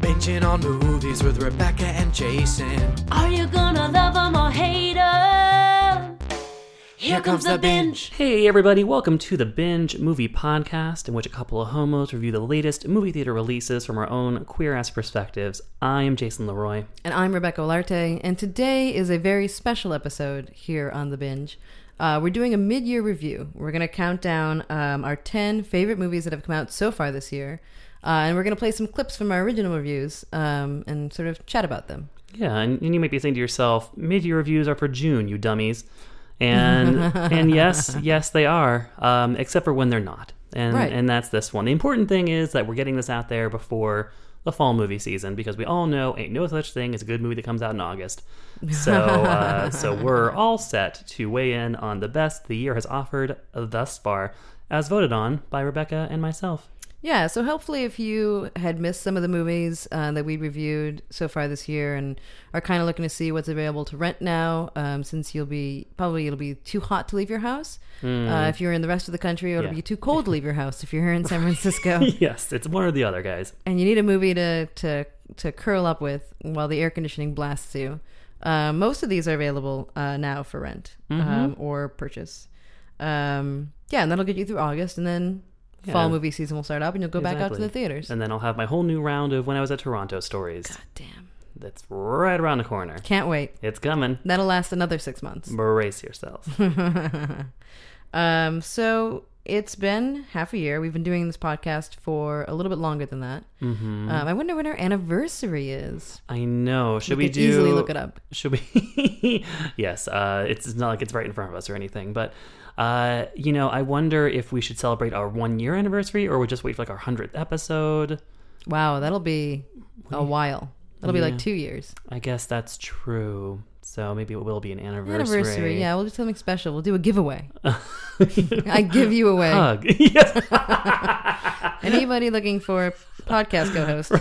Binging on movies with Rebecca and Jason. Are you gonna love 'em or hate 'em? Here comes the binge. Hey, everybody, welcome to the Binge Movie Podcast, in which a couple of homos review the latest movie theater releases from our own queer ass perspectives. I am Jason Leroy. And I'm Rebecca Olarte, and today is a very special episode here on The Binge. Uh, we're doing a mid year review. We're going to count down um, our 10 favorite movies that have come out so far this year, uh, and we're going to play some clips from our original reviews um, and sort of chat about them. Yeah, and, and you might be saying to yourself, mid-year reviews are for June, you dummies. And and yes, yes, they are, um, except for when they're not. And Right. and that's this one. The important thing is that we're getting this out there before the fall movie season because we all know ain't no such thing as a good movie that comes out in August. So uh, so we're all set to weigh in on the best the year has offered thus far, as voted on by Rebecca and myself. Yeah, so hopefully, if you had missed some of the movies uh, that we reviewed so far this year and are kind of looking to see what's available to rent now, um, since you'll be probably it'll be too hot to leave your house. Uh, if you're in the rest of the country, it'll. Yeah. be too cold to leave your house if you're here in San Francisco. yes, it's one or the other, guys. and you need a movie to to to curl up with while the air conditioning blasts you. Uh, most of these are available uh, now for rent Mm-hmm. um, or purchase. Um, yeah, and that'll get you through August, and then fall movie season will start up, and you'll go back out to the theaters. And then I'll have my whole new round of when I was at Toronto stories. God damn, That's right around the corner. can't wait. It's coming. That'll last another six months. Brace yourself. Um, so it's been half a year. We've been doing this podcast for a little bit longer than that. hmm Um, I wonder when our anniversary is. I know. Should we, could do? easily look it up. Should we? yes. Uh, it's not like it's right in front of us or anything, but uh, you know, I wonder if we should celebrate our one year anniversary or we just wait for like our hundredth episode. Wow, that'll be a while. That'll be like two years. I guess that's true. So maybe it will be an anniversary. Anniversary, yeah. We'll do something special. We'll do a giveaway. I give you away. Hug. yes. Anybody looking for a podcast co-host?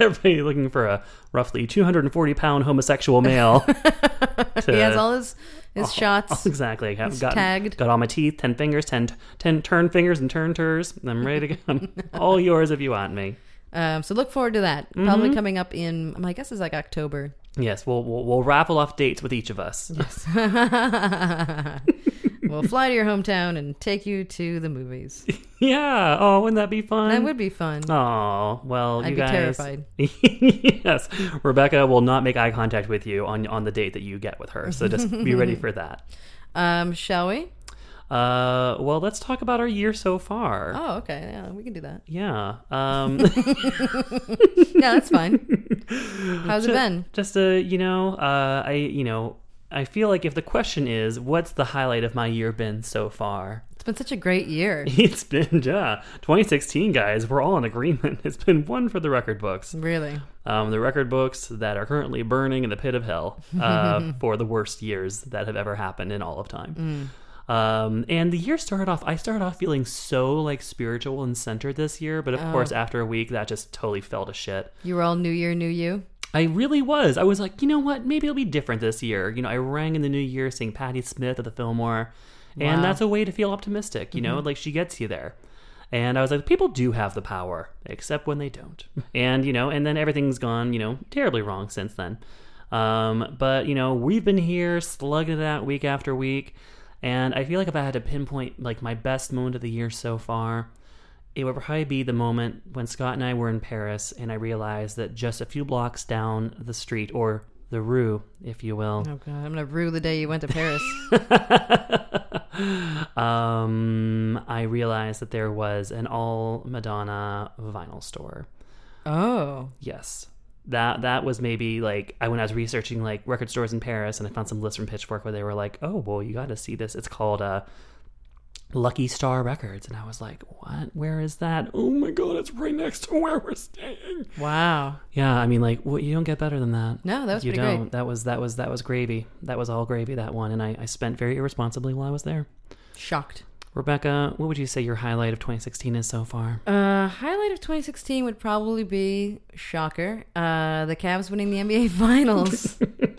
Everybody looking for a roughly 240 pound homosexual male. to- He has all his his shots. Exactly. I have He's got, tagged. got all my teeth, 10 fingers, 10, 10 turn fingers and turn turs. I'm ready to go. All yours if you want me. Um, so look forward to that. Mm-hmm. Probably coming up in my guess is like October. Yes, we'll, we'll, we'll raffle off dates with each of us. we'll fly to your hometown and take you to the movies. yeah. Oh, wouldn't that be fun? That would be fun. Oh, well, I'd you be guys. terrified. yes. Rebecca will not make eye contact with you on, on the date that you get with her. So just be ready for that. Um, shall we? Uh, well, let's talk about our year so far. Oh, okay. Yeah, we can do that. Yeah. Um, Yeah, that's fine. How's it been? just uh, you know, uh, I you know, I feel like if the question is, what's the highlight of my year been so far? It's been such a great year. It's been yeah, 2016, guys. We're all in agreement. It's been one for the record books. Really. Um, the record books that are currently burning in the pit of hell uh, for the worst years that have ever happened in all of time. Um, and the year started off. I started off feeling so like spiritual and centered this year, but of course, after a week, that just totally fell to shit. You were all New Year, New You. I really was. I was like, you know what? Maybe it'll be different this year. You know, I rang in the new year seeing Patti Smith at the Fillmore, and Wow. that's a way to feel optimistic. You know, like she gets you there. And I was like, people do have the power, except when they don't. And you know, and then everything's gone, you know, terribly wrong since then. Um, but you know, we've been here slugging it out week after week, and I feel like if I had to pinpoint like my best moment of the year so far, it would probably be the moment when Scott and I were in Paris, and I realized that just a few blocks down the street, or the rue, if you will, Oh god, I'm gonna rue the day you went to Paris. um, I realized that there was an all Madonna vinyl store. oh, Yes. That that was maybe like I when I was researching like record stores in Paris and I found some lists from Pitchfork where they were like, "Oh, well, you got to see this. It's called uh Lucky Star Records." And I was like, "What? Where is that? Oh my god, it's right next to where we're staying." wow. Yeah, I mean like what you don't get better than that. No, that was you pretty don't. great. That was that was that was gravy. That was all gravy that one and I, I spent very irresponsibly while I was there. Shocked. Rebecca, what would you say your highlight of 2016 is so far? Uh, highlight of 2016 would probably be shocker. Uh, the Cavs winning the NBA Finals.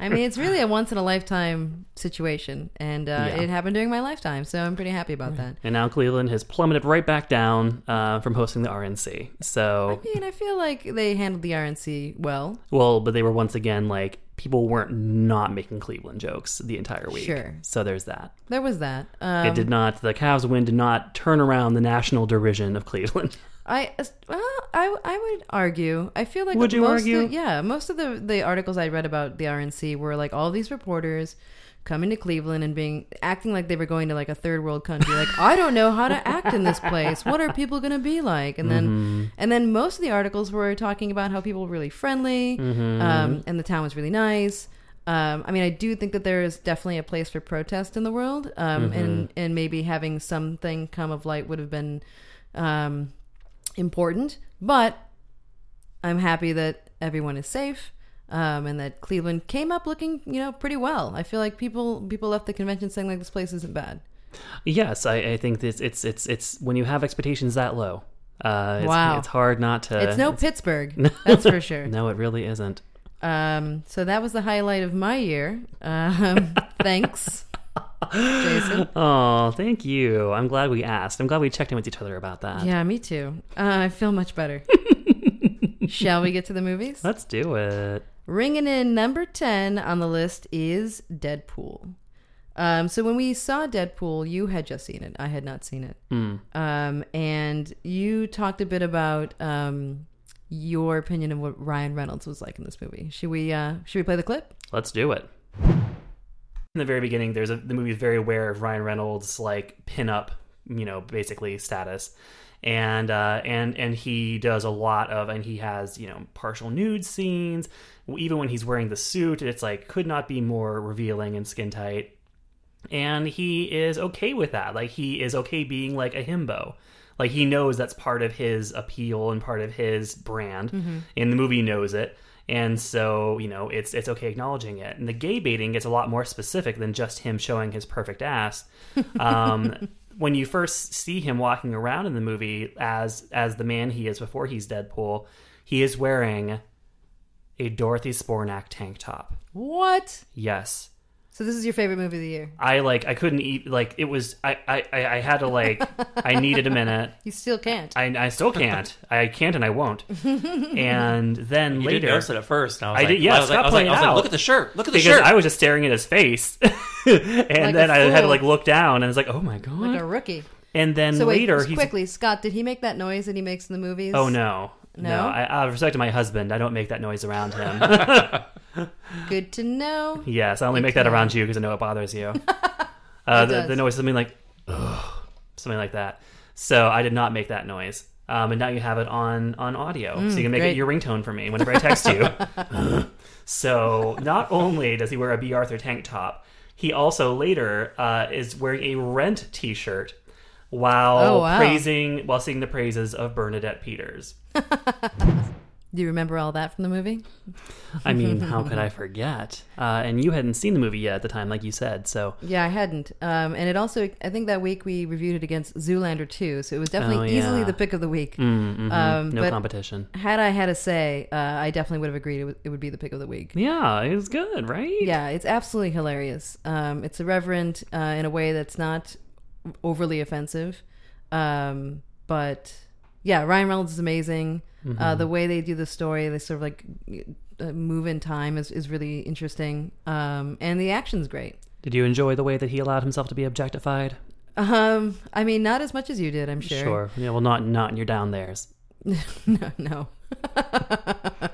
I mean, it's really a once in a lifetime situation, and uh, Yeah. it happened during my lifetime, so I'm pretty happy about that. And now Cleveland has plummeted right back down uh, from hosting the RNC. So, I mean, I feel like they handled the RNC well. well, but they were once again like people weren't not making Cleveland jokes the entire week. Sure. So there's that. There was that. Um, it did not. The Cavs win did not turn around the national derision of Cleveland. I well, I I would argue. I feel like Would you most argue? Of, yeah, most of the the articles I read about the RNC were like all these reporters coming to Cleveland and being acting like they were going to like a third world country. Like I don't know how to act in this place. What are people going to be like? And then Mm-hmm. and then most of the articles were talking about how people were really friendly Mm-hmm. um, and the town was really nice. Um, I mean, I do think that there is definitely a place for protest in the world, um, Mm-hmm. and and maybe having something come of light would have been um, important. But I'm happy that everyone is safe, um, and that Cleveland came up looking, you know, pretty well. I feel like people people left the convention saying like this place isn't bad. yes, I, I think this it's it's it's when you have expectations that low. Uh, it's, Wow. it's hard not to. it's no Pittsburgh, no, that's for sure. No, it really isn't. Um, so that was the highlight of my year. Um, thanks, Jason. Oh, thank you. I'm glad we asked. I'm glad we checked in with each other about that. Yeah, me too. Uh, I feel much better. Shall we get to the movies? Let's do it. Ringing in number 10 on the list is Deadpool. Um, so when we saw Deadpool, you had just seen it. I had not seen it. Um, and you talked a bit about um, your opinion of what Ryan Reynolds was like in this movie. Should we uh, should we play the clip? Let's do it. In the very beginning, there's a the movie is very aware of Ryan Reynolds' like pin-up, you know, basically status, and uh, and and he does a lot of, and he has you know partial nude scenes. Even when he's wearing the suit, it's like could not be more revealing and skin tight. And he is okay with that. Like he is okay being like a himbo. Like he knows that's part of his appeal and part of his brand. And the movie knows it. And so, you know, it's it's okay acknowledging it. And the gay baiting gets a lot more specific than just him showing his perfect ass. Um, when you first see him walking around in the movie as as the man he is before he's Deadpool, he is wearing a Dorothy Zbornak tank top. What? Yes. So this is your favorite movie of the year? I like I couldn't eat like it was I I I I had to like I needed a minute. You still can't. I I still can't. I can't and I won't. And then You later didn't notice it at first. And I was I like, did- yeah, I was like, I was like, playing I was like, out. look at the shirt. Look at the because shirt. I was just staring at his face, and Like then I had to like look down and it's like, oh my god. like a rookie. and then So wait, later he's quickly, Scott, did he make that noise that he makes in the movies? oh no. No? I, out of respect to my husband, I don't make that noise around him. Good to know. yes, I only make that Okay. around you because I know it bothers you. Uh, the, the noise is something like, Ugh, something like that. So I did not make that noise. Um, and now you have it on on audio, so you can make great. it your ringtone for me whenever I text you. so not only does he wear a Bea Arthur tank top, he also later uh, is wearing a Rent T-shirt while Oh, wow. praising while singing the praises of Bernadette Peters. Do you remember all that from the movie? I mean, how could I forget? Uh, and you hadn't seen the movie yet at the time, like you said. So Yeah, I hadn't. Um, and it also, I think that week we reviewed it against Zoolander 2, so it was definitely Oh, easily the pick of the week. mm, mhm, Um, no competition. Had I had a say, uh, I definitely would have agreed it would, it would be the pick of the week. Yeah, it was good, right? Yeah, it's absolutely hilarious. Um, it's irreverent uh, in a way that's not overly offensive. Um, but yeah, Ryan Reynolds is amazing. Mm-hmm. Uh, the way they do the story, they sort of like uh, move in time is, is really interesting. Um, and the action's great. Did you enjoy the way that he allowed himself to be objectified? Um, I mean, not as much as you did, I'm sure. Sure. Yeah, well, not not in your down theirs. no, no.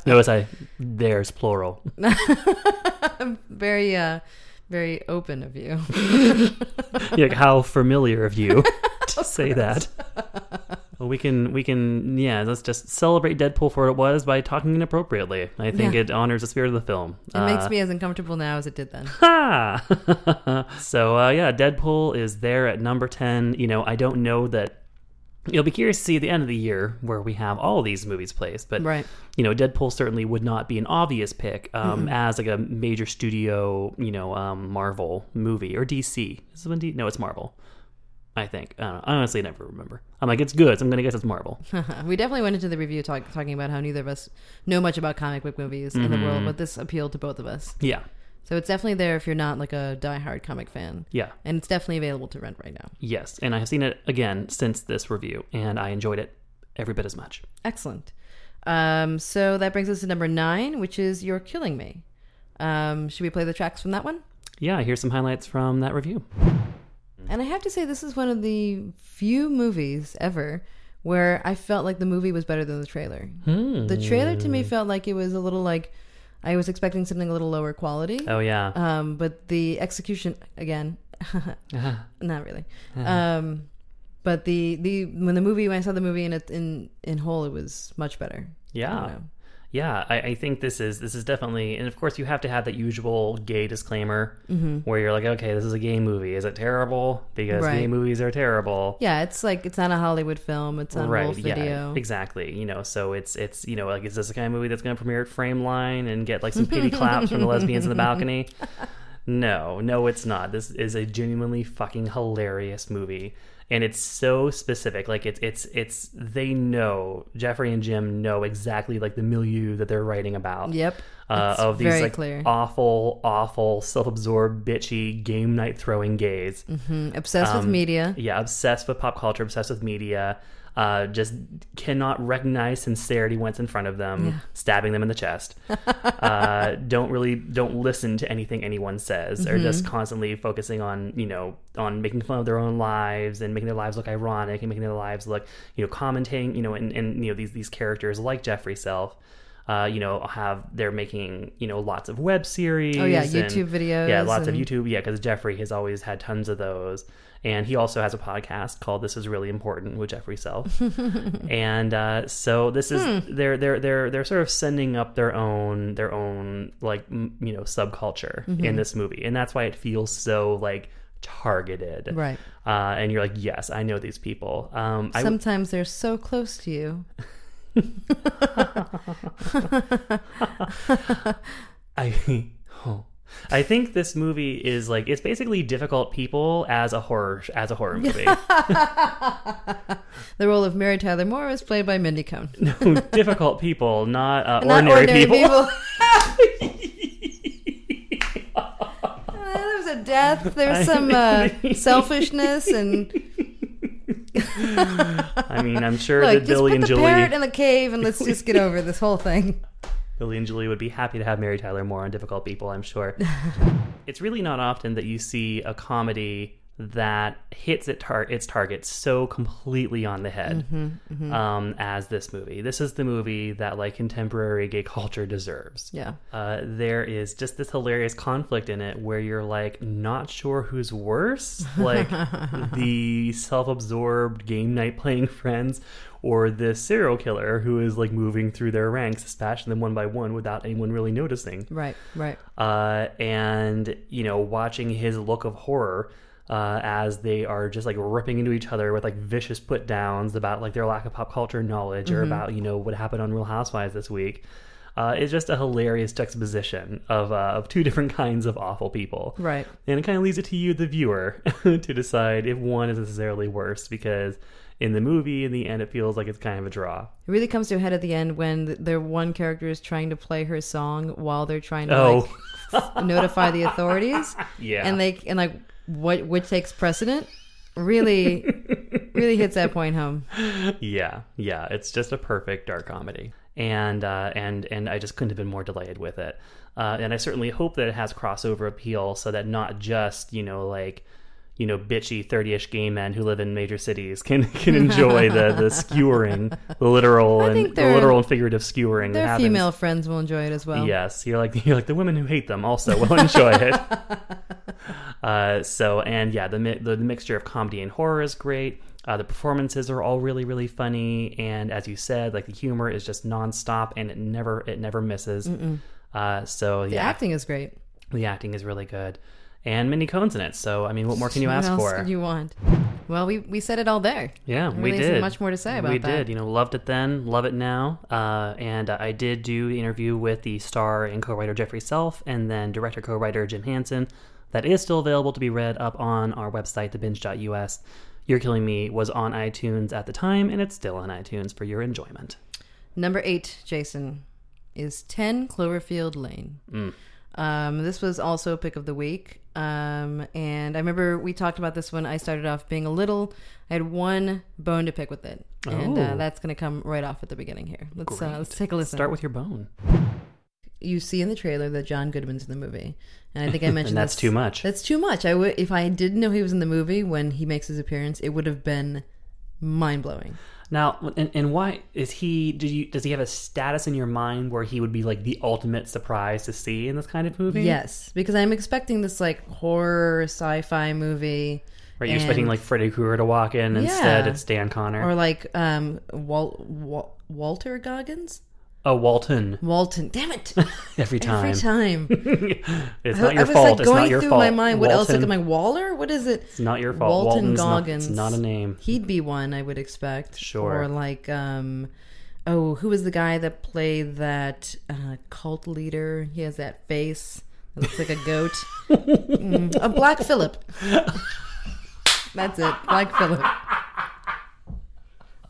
Notice I theirs plural. Very, uh, very open of you. yeah, how familiar of you to say that. Well, we can we can yeah. Let's just celebrate Deadpool for what it was by talking inappropriately. I think Yeah. it honors the spirit of the film. It makes me as uncomfortable now as it did then. Ha! so uh, yeah, Deadpool is there at number ten. You know, I don't know that. You'll be curious to see at the end of the year where we have all these movies placed, but Right. you know, Deadpool certainly would not be an obvious pick um, as like a major studio, you know, um, Marvel movie or DC. Is this one D? No, it's Marvel. I think. I, know. I honestly never remember. I'm like, it's good, so I'm gonna guess it's Marvel. we definitely went into the review talk, talking about how neither of us know much about comic book movies in the world, but this appealed to both of us. yeah. So it's definitely there if you're not like a diehard comic fan. Yeah. And it's definitely available to rent right now. Yes, and I have seen it again since this review, and I enjoyed it every bit as much. Excellent. Um, so that brings us to number nine, which is You're Killing Me. Um, should we play the tracks from that one? Yeah, here's some highlights from that review. And I have to say, this is one of the few movies ever where I felt like the movie was better than the trailer. Hmm. The trailer to me felt like it was a little like I was expecting something a little lower quality. Oh yeah. Um, but the execution again, not really. Um, but the the when the movie when I saw the movie in it in in whole, it was much better. Yeah. Yeah, I, I think this is this is definitely, and of course you have to have that usual gay disclaimer mm-hmm. where you're like, okay, this is a gay movie. Is it terrible? Because gay movies are terrible. Yeah, it's like it's not a Hollywood film. It's on Wolfe yeah, Video. exactly. You know, so it's it's you know like is this the kind of movie that's going to premiere at Frameline and get like some pity claps from the lesbians in the balcony? No, no, it's not. This is a genuinely fucking hilarious movie, and it's so specific. Like it's it's it's they know Jeffrey and Jim know exactly like the milieu that they're writing about. Yep. Uh, of these like clear. awful, awful, self-absorbed, bitchy game night throwing gays. mm-hmm. Obsessed Um, with media. Yeah, obsessed with pop culture, obsessed with media. Uh, just cannot recognize sincerity once in front of them, stabbing them in the chest. uh, don't really don't listen to anything anyone says. They're just Mm-hmm. constantly focusing on you know on making fun of their own lives and making their lives look ironic and making their lives look you know commenting you know and, and you know these these characters like Jeffrey Self. Uh, you know, have they're making you know lots of web series. Oh, yeah, and- YouTube videos Yeah, lots of and- YouTube. Yeah, because Jeffrey has always had tons of those, and he also has a podcast called "This Is Really Important" with Jeffrey Self. and uh, so this is Hmm. they're they're they're they're sort of sending up their own their own like m- you know subculture Mm-hmm. in this movie, and that's why it feels so like targeted. Right. Uh, and you're like, yes, I know these people. Um, Sometimes they're so close to you. I oh. I think this movie is like it's basically difficult people as a horror as a horror movie. The role of Mary Tyler Moore was played by Mindy Cohn. No, difficult people, not, uh, Not ordinary, people. Uh, there was a death. There was some uh, selfishness and I mean, I'm sure like that just Billy put and the Julie, parrot in the cave and let's just get over this whole thing. Billy and Julie would be happy to have Mary Tyler Moore on Difficult People. I'm sure. it's really not often that you see a comedy that hits it tar- its target so completely on the head Mm-hmm, Um, as this movie. This is the movie that like contemporary gay culture deserves. Yeah. Uh, there is just this hilarious conflict in it where you're like not sure who's worse, like the self-absorbed game night playing friends, or the serial killer who is like moving through their ranks, dispatching them one by one without anyone really noticing. Right. Right. Uh, and you know, watching his look of horror. Uh, as they are just like ripping into each other with like vicious put downs about like their lack of pop culture knowledge or about you know what happened on Real Housewives this week, uh, it's just a hilarious juxtaposition of uh, of two different kinds of awful people. Right. And it kind of leaves it to you, the viewer, to decide if one is necessarily worse because in the movie, in the end, it feels like it's kind of a draw. It really comes to a head at the end when th- their one character is trying to play her song while they're trying to Oh, like notify the authorities. yeah. And they and like what which takes precedent really really hits that point home. yeah, yeah. It's just a perfect dark comedy, and uh, and and I just couldn't have been more delighted with it. Uh, and I certainly hope that it has crossover appeal, so that not just you know like you know bitchy thirty-ish gay men who live in major cities can can enjoy the the skewering, the literal and the literal and figurative skewering. Their female friends will enjoy it as well. Yes, you're like you're like the women who hate them also will enjoy it. uh, so and yeah, the, the the mixture of comedy and horror is great. Uh, the performances are all really really funny, and as you said, like the humor is just nonstop and it never it never misses. Uh, so The yeah, acting is great. the acting is really good, and Mindy Cohn's in it. So I mean, what more can you what ask else for? could you want? Well, we we said it all there. Yeah, There we really did. much more to say about we that. We did. You know, loved it then, love it now. Uh, and I did do the interview with the star and co-writer Jeffrey Self, and then director co-writer Jim Hansen. That is still available to be read up on our website, thebinge.us. You're Killing Me was on iTunes at the time, and it's still on iTunes for your enjoyment. Number eight, Jason, is 10 Cloverfield Lane. Mm. Um, this was also a pick of the week. Um, and I remember we talked about this when I started off being a little. I had one bone to pick with it, and uh, Oh. that's going to come right off at the beginning here. Let's uh, let's take a listen. Start with your bone. you see in the trailer that John Goodman's in the movie, and I think I mentioned And that's this- too much. That's too much. I would if I didn't know he was in the movie when he makes his appearance, it would have been mind blowing. Now, and, and why is he? Did you? Does he have a status in your mind where he would be like the ultimate surprise to see in this kind of movie? Yes, because I'm expecting this like horror sci-fi movie, Right. You're expecting like Freddy Krueger to walk in. Instead, Yeah. it's Dan Connor. or like um Wal- Wal- Walter Goggins, oh, Walton. Walton. Damn it! Every time. Every time. it's I, not your I was fault. like it's going not your through fault. my mind. What else? Like, am I Waller? What is it? It's not your fault. Walton Walton's not- Goggins. it's not a name. He'd be one I would expect. Sure. Or like, um, oh, who was the guy that played that uh, cult leader? He has that face. That looks like a goat. mm, a Black Phillip. That's it. Black Phillip.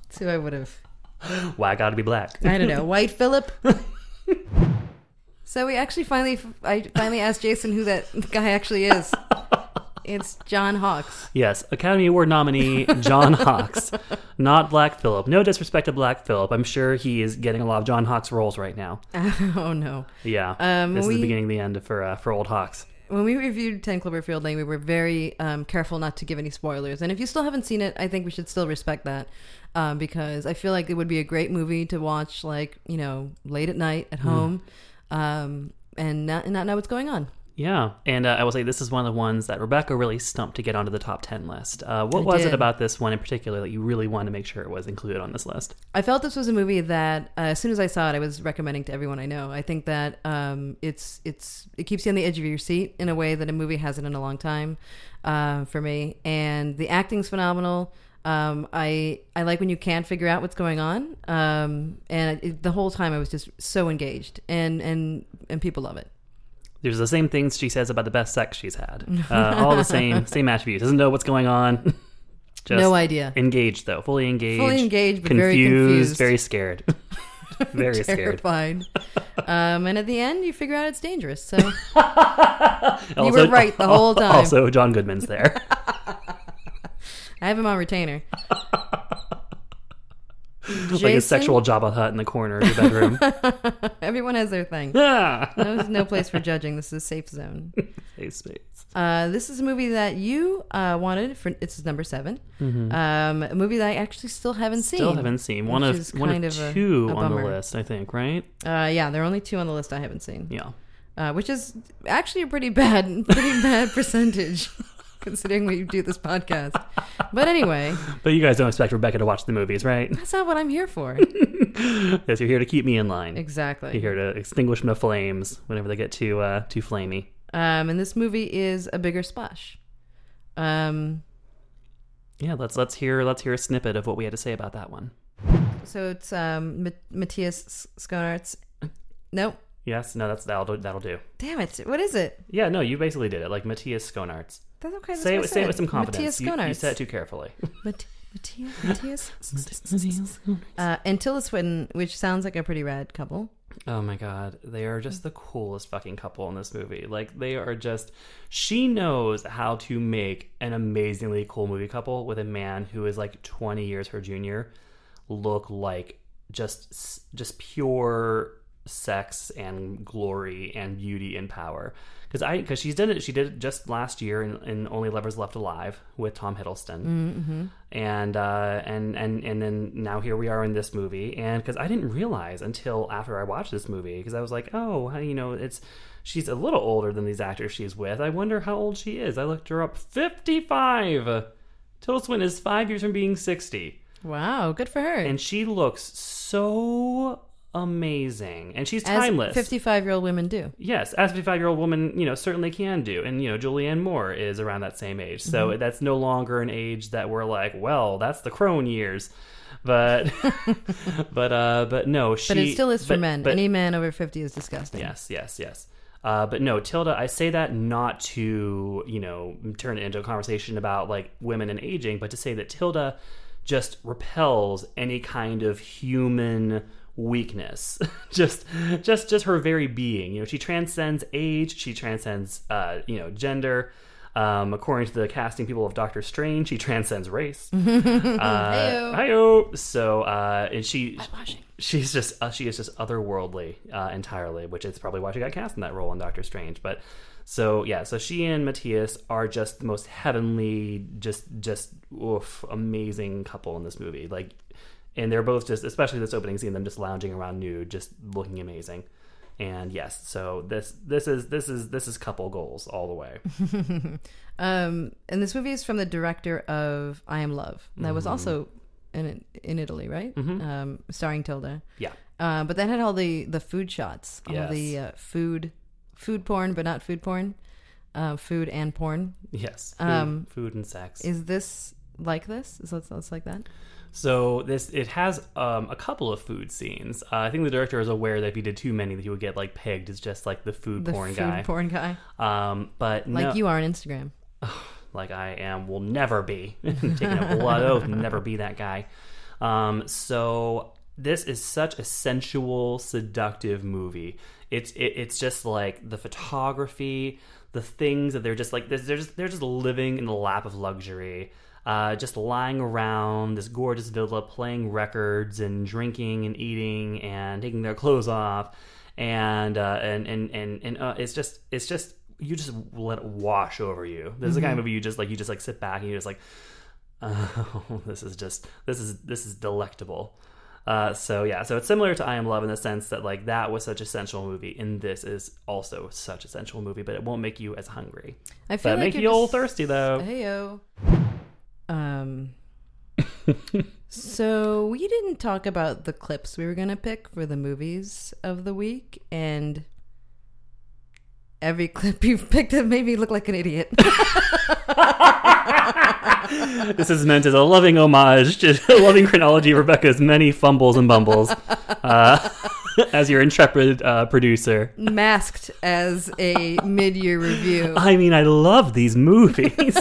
That's who I would have. Why I gotta be black? I don't know. White Philip. so we actually finally, I finally asked Jason who that guy actually is. It's John Hawkes. Yes, Academy Award nominee John Hawkes, not Black Phillip. No disrespect to Black Phillip. I'm sure he is getting a lot of John Hawkes roles right now. oh no. Yeah, Um, this is the beginning of the end for uh, for old Hawkes. When we reviewed 10 Cloverfield Lane, we were very um, careful not to give any spoilers. And if you still haven't seen it, I think we should still respect that um, because I feel like it would be a great movie to watch, like, you know, late at night at home um, and, not, and not know what's going on. Yeah, and uh, I will say this is one of the ones that Rebecca really stumped to get onto the top ten list. Uh, what I was did. it about this one in particular that you really wanted to make sure it was included on this list? I felt this was a movie that, uh, as soon as I saw it, I was recommending to everyone I know. I think that um, it's it's it keeps you on the edge of your seat in a way that a movie hasn't in a long time uh, for me. And the acting's phenomenal. Um, I I like when you can't figure out what's going on. Um, and it, the whole time I was just so engaged, and and and people love it. There's the same things she says about the best sex she's had. Uh, all the same same attributes. Doesn't know what's going on. Just no idea. Engaged though, fully engaged. Fully engaged, but very confused. very scared. very scared. Terrified. um, and at the end, you figure out it's dangerous. So Also- were right the whole time. Also, John Goodman's there. I have him on retainer. Like a sexual Jabba Hut in the corner of your bedroom. Everyone has their thing. ah! No, no place for judging. This is a safe zone. Safe space. Uh, this is a movie that you uh, wanted for. It's number 7 Um, a movie that I actually still haven't seen. Mm-hmm. Still haven't seen one of one kind of of two a on the list, I think. Right? Uh, yeah, there are only two on the list I haven't seen, Yeah. uh, which is actually a pretty bad, pretty bad percentage, considering we do this podcast. But anyway, But you guys don't expect Rebecca to watch the movies, right? that's not what I'm here for. yes, you're here to keep me in line. Exactly. You're Exactly. here to extinguish my flames whenever they get too uh, too flamey. Um, and this movie is a bigger splash. Um, Yeah, let's let's hear let's hear a snippet of what we had to say about that one. so it's um, Ma- Matthias Schoenaerts. Nope. Yes, no, that's that'll do, that'll do. Damn it! What is it? Yeah, no, you basically did it, like Matthias Schoenaerts. That's okay. That's Say it, say it with some confidence. Matthias You, you said it too carefully. Mat- Matthias. Matthias. Uh, and Tilda Swinton, which sounds like a pretty rad couple. Oh my god, they are just the coolest fucking couple in this movie. Like they are just she knows how to make an amazingly cool movie couple with a man who is like 20 years her junior look like just just pure sex and glory and beauty and power. Cuz I cuz she's done it she did it just last year in, in Only Lovers Left Alive with Tom Hiddleston and uh, and and and then now here we are in this movie, and because I didn't realize until after I watched this movie, because I was like, oh, you know, it's she's a little older than these actors she's with. I wonder how old she is. I looked her up, fifty-five. Tilda Swinton is five years from being sixty, Wow, good for her. and she looks so amazing, and she's timeless. As timeless. fifty-five-year-old women do. Yes, as 55 year old woman, you know, certainly can do. And, you know, Julianne Moore is around that same age. So Mm-hmm. that's no longer an age that we're like, well, that's the crone years. But, but, uh, but no, she. But it still is for but- men. but- Any man over fifty is disgusting. Yes, yes, yes. Uh, but no, Tilda, I say that not to, you know, turn it into a conversation about like women and aging, but to say that Tilda just repels any kind of human weakness just just just her very being you know she transcends age she transcends uh you know gender um, according to the casting people of Doctor Strange, she transcends race. uh, hi-yo. So, uh, and she she's just uh, she is just otherworldly uh, entirely, which is probably why she got cast in that role in Doctor Strange. But so yeah, so she and Matthias are just the most heavenly, just just oof, amazing couple in this movie. Like, and they're both just, especially this opening scene, them just lounging around nude, just looking amazing. And yes, so this this is this is this is couple goals all the way. Um, and this movie is from the director of I Am Love. That was also in in Italy, right? Um, starring Tilda. Yeah. Uh, but that had all the the food shots, all Yes. the uh, food food porn, but not food porn. Uh, food and porn. Yes. Food, Um, food and sex. Is this like this? Is it it's like that? So this it has um, a couple of food scenes. Uh, I think the director is aware that if he did too many, that he would get like pegged as just like the food The porn food guy. porn guy, Um, but like no, you are on Instagram. like I am, will never be taking a blood oath, never be that guy. Um, so this is such a sensual, seductive movie. It's it, it's just like the photography, the things that they're just like they're just they're just living in the lap of luxury. Uh, just lying around this gorgeous villa, playing records and drinking and eating and taking their clothes off, and uh, and and and and uh, it's just it's just you just let it wash over you. This is the kind of movie you just like you just like sit back and you're just like, oh, this is just this is this is delectable. Uh, so yeah, so it's similar to I Am Love in the sense that like that was such a sensual movie, and this is also such a sensual movie, but it won't make you as hungry. I feel But like make you you're all just- thirsty though. Heyo. Um. so we didn't talk about the clips we were gonna pick for the movies of the week, and every clip you've picked have made me look like an idiot. this is meant as a loving homage to a loving chronology Rebecca's many fumbles and bumbles uh, as your intrepid uh, producer. Masked as a mid-year review. I mean, I love these movies.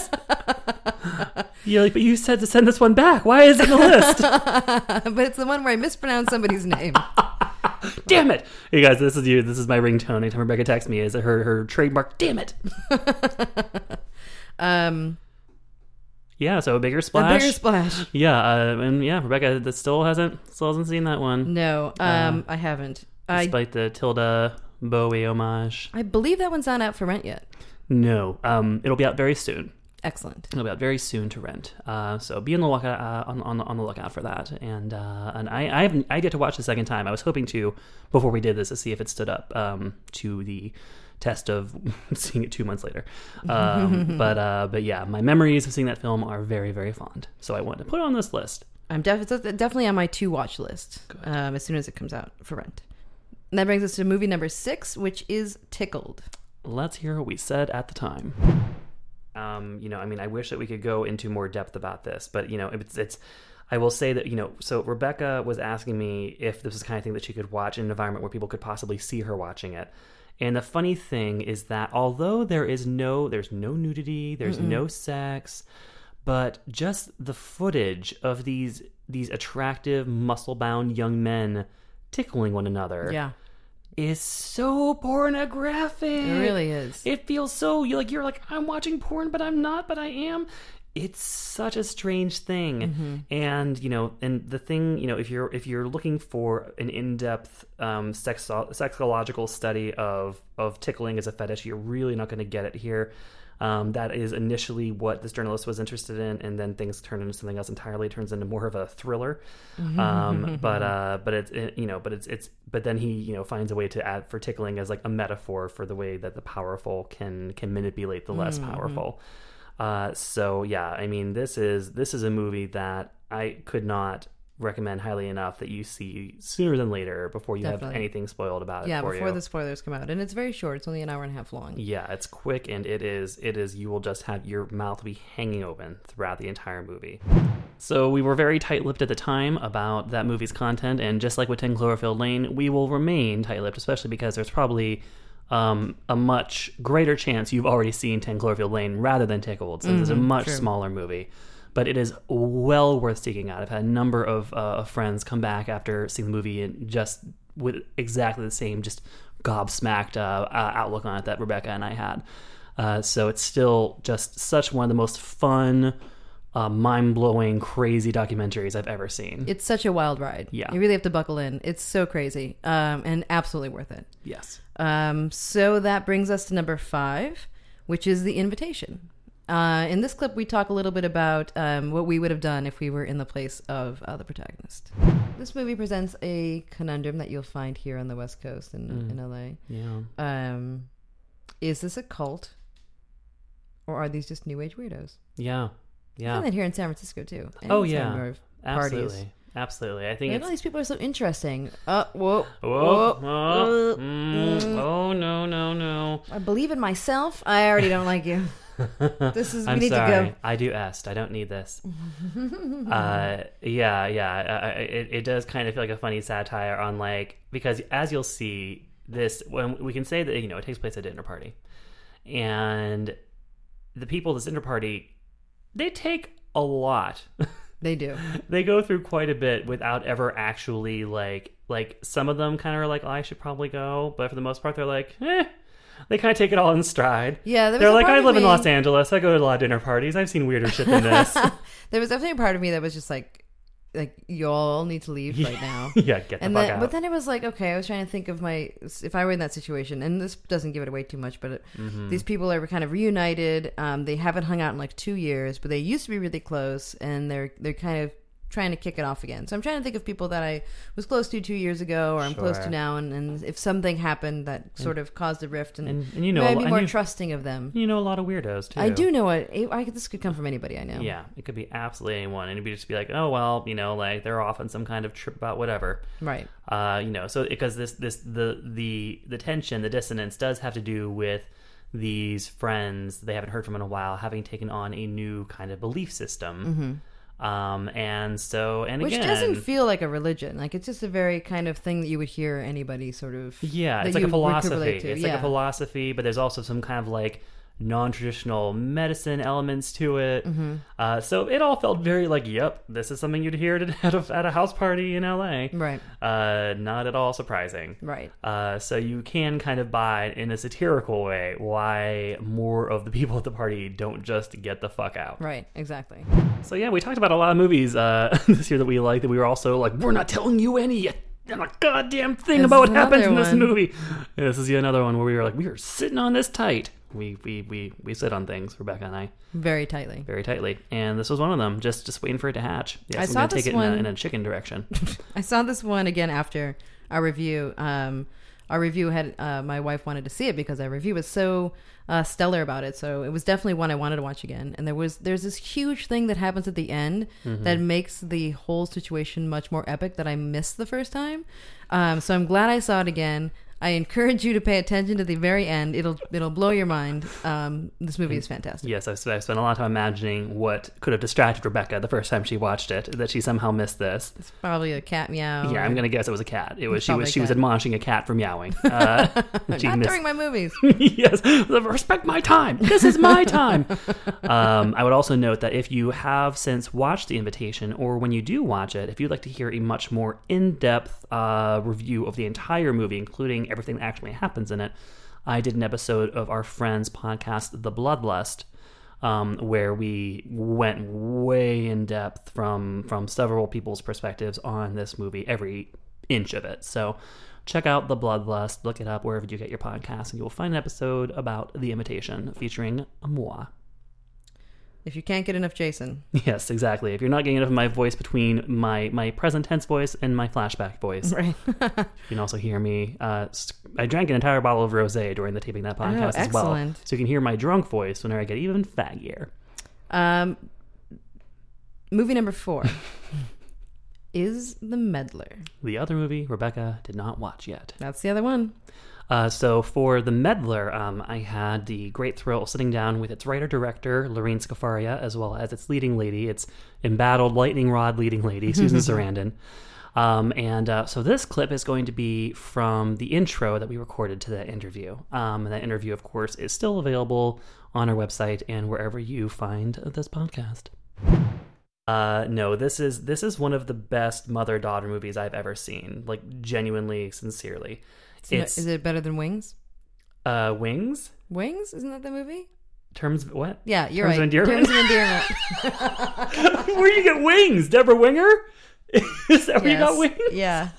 You're like, but you said to send this one back. Why is it in the list? but it's the one where I mispronounce somebody's name. Damn it! Hey guys, this is you. This is my ringtone. Anytime Rebecca texts me, is her her trademark. Damn it! Um, Yeah, so a bigger a splash. bigger splash. yeah, uh, and yeah, Rebecca that still hasn't still hasn't seen that one, No, um, I haven't. I despite the Tilda Bowie homage. I believe that one's not out for rent yet. No, um, it'll be out very soon. Excellent. It'll be out very soon to rent. Uh, so be on the lookout uh, on, on on the lookout for that. And uh, and I I haven't I get to watch the second time. I was hoping to before we did this to see if it stood up um, to the test of seeing it two months later. Um, but uh, but yeah, my memories of seeing that film are very very fond. So I wanted to put it on this list. I'm def- definitely on my to watch list um, as soon as it comes out for rent. And that brings us to movie number six, which is Tickled. Let's hear what we said at the time. Um, you know, I mean, I wish that we could go into more depth about this, but you know, it's it's. I will say that you know, so Rebecca was asking me if this was the kind of thing that she could watch in an environment where people could possibly see her watching it. And the funny thing is that although there is no, there's no nudity, there's no sex, but just the footage of these these attractive, muscle-bound young men tickling one another Yeah, is so pornographic. it really is. It feels so you like you're like I'm watching porn, but I'm not, but I am. It's such a strange thing, Mm-hmm. and you know, and the thing, you know, if you're if you're looking for an in-depth um, sexo- sexological study of of tickling as a fetish, you're really not going to get it here. Um, that is initially what this journalist was interested in, and then things turn into something else entirely. It turns into more of a thriller. Um, but uh, but it's it, you know, but it's it's but then he you know finds a way to add for tickling as like a metaphor for the way that the powerful can can manipulate the less powerful. Uh, so yeah, I mean this is this is a movie that I could not recommend highly enough that you see sooner than later before you have anything spoiled about it. yeah, for before you. the spoilers come out, and it's very short. It's only an hour and a half long. Yeah, it's quick and it is it is you will just have your mouth be hanging open throughout the entire movie. So we were very tight-lipped at the time about that movie's content and just like with 10 Cloverfield Lane, we will remain tight-lipped especially because there's probably um, a much greater chance you've already seen 10 Cloverfield Lane rather than Tickled since it's a much true. smaller movie. But it is well worth seeking out. I've had a number of, uh, friends come back after seeing the movie and just with exactly the same, just gobsmacked uh, uh, outlook on it that Rebecca and I had. Uh, so it's still just such one of the most fun, uh, mind blowing, crazy documentaries I've ever seen. It's such a wild ride. Yeah. You really have to buckle in. It's so crazy um, and absolutely worth it. yes. Um, so that brings us to number five, which is The Invitation. Uh, in this clip, we talk a little bit about um, what we would have done if we were in the place of uh, the protagonist. This movie presents a conundrum that you'll find here on the West Coast in, in LA. Yeah. Um, is this a cult, or are these just New Age weirdos? Yeah. I Yeah. find that here in San Francisco too. Oh, yeah. are parties. Absolutely. Absolutely. I think Maybe all these people are so interesting. Uh, whoa, Whoa, whoa, whoa, mm, mm. oh no no no! I believe in myself. I already don't like you. This is. I'm need sorry. to go. I do est. I don't need this. uh, yeah, yeah. I, it, it does kind of feel like a funny satire on like because as you'll see, this when we can say that you know it takes place at a dinner party, and the people at this dinner party, they take a lot. They do. they go through quite a bit without ever actually like like some of them kind of are like oh, I should probably go, but for the most part they're like eh. They kind of take it all in stride. Yeah, they're like I live in Los Angeles. I go to a lot of dinner parties. I've seen weirder shit than this. there was definitely a part of me that was just like, like you all need to leave right now. yeah, get the And fuck then, out. but then it was like, okay, I was trying to think of my if I were in that situation, and this doesn't give it away too much, but it, Mm-hmm. these people are kind of reunited. Um, they haven't hung out in like two years, but they used to be really close, and they're they're kind of trying to kick it off again. So I'm trying to think of people that I was close to two years ago, or I'm close to now, and, and if something happened that sort of caused a rift, and, And- and you know, maybe and more you- trusting of them. you know a lot of weirdos too. I do know what I, this could come from anybody I know. Yeah, it could be absolutely anyone, and it'd be just be like, oh well, you know, like they're off on some kind of trip about whatever. Right. uh, you know, so because this this the the the tension, the dissonance does have to do with these friends they haven't heard from in a while having taken on a new kind of belief system. Um, and so, and. Which again, doesn't feel like a religion. Like it's just a very kind of thing that you would hear anybody sort of. yeah, it's like a you would- would philosophy. It's like a philosophy, but there's also some kind of like non-traditional medicine elements to it. Mm-hmm. Uh, so it all felt very like, yep, this is something you'd hear at a, at a, house party in LA. Right. Uh, not at all surprising. Right. Uh, so you can kind of buy in a satirical way why more of the people at the party don't just get the fuck out. Right. Exactly. So yeah, we talked about a lot of movies uh, this year that we like that we were also like, we're not telling you any a goddamn thing This about what happens in this movie. Yeah, this is yet another one where we were like, we are sitting on this tight. We we we we sit on things, Rebecca and I, Very tightly. very tightly, and this was one of them. Just just waiting for it to hatch. Yes, I I'm saw gonna this take it in a, one- in a chicken direction. I saw this one again after our review. Um, our review had uh, my wife wanted to see it because our review was so uh, stellar about it. So it was definitely one I wanted to watch again. And there was there's this huge thing that happens at the end that makes the whole situation much more epic that I missed the first time. Um, so I'm glad I saw it again. I encourage you to pay attention to the very end. It'll it'll blow your mind. Um, this movie is fantastic. Yes, I've, I've spent a lot of time imagining what could have distracted Rebecca the first time she watched it, that she somehow missed this. It's probably a cat meow. yeah, I'm gonna guess it was a cat. It was she was she was admonishing a cat for meowing. Uh, Not missed- during my movies. yes, respect my time. This is my time. um, I would also note that if you have since watched The Invitation, or when you do watch it, if you'd like to hear a much more in-depth uh, review of the entire movie, including everything that actually happens in it, I did an episode of our friends' podcast, The Bloodlust. Um, where we went way in depth from from several people's perspectives on this movie, every inch of it. So check out the Bloodlust, look it up wherever you get your podcasts, and you'll find an episode about the Invitation featuring moi. If you can't get enough Jason, Yes, exactly. If you're not getting enough of my voice between my my present tense voice and my flashback voice, right? you can also hear me. Uh, I drank an entire bottle of rosé during the taping that podcast as well, Oh, so you can hear my drunk voice whenever I get even faggier. Um, movie number four is The Meddler. The other movie Rebecca did not watch yet. That's the other one. Uh, so for The Meddler, um, I had the great thrill of sitting down with its writer-director, Lorene Scafaria, as well as its leading lady, its embattled lightning rod leading lady, Susan Sarandon. Um, and uh, so this clip is going to be from the intro that we recorded to that interview. Um, and that interview, of course, is still available on our website and wherever you find this podcast. Uh, no, this is this is one of the best mother daughter movies I've ever seen. Like genuinely, sincerely. It's Is it better than Wings? uh, Wings. Wings? Isn't that the movie? Terms of what? Yeah, you're Terms of right. Endearment? Terms of endearment. where you get wings, Debra Winger? is that where you got wings? Yeah.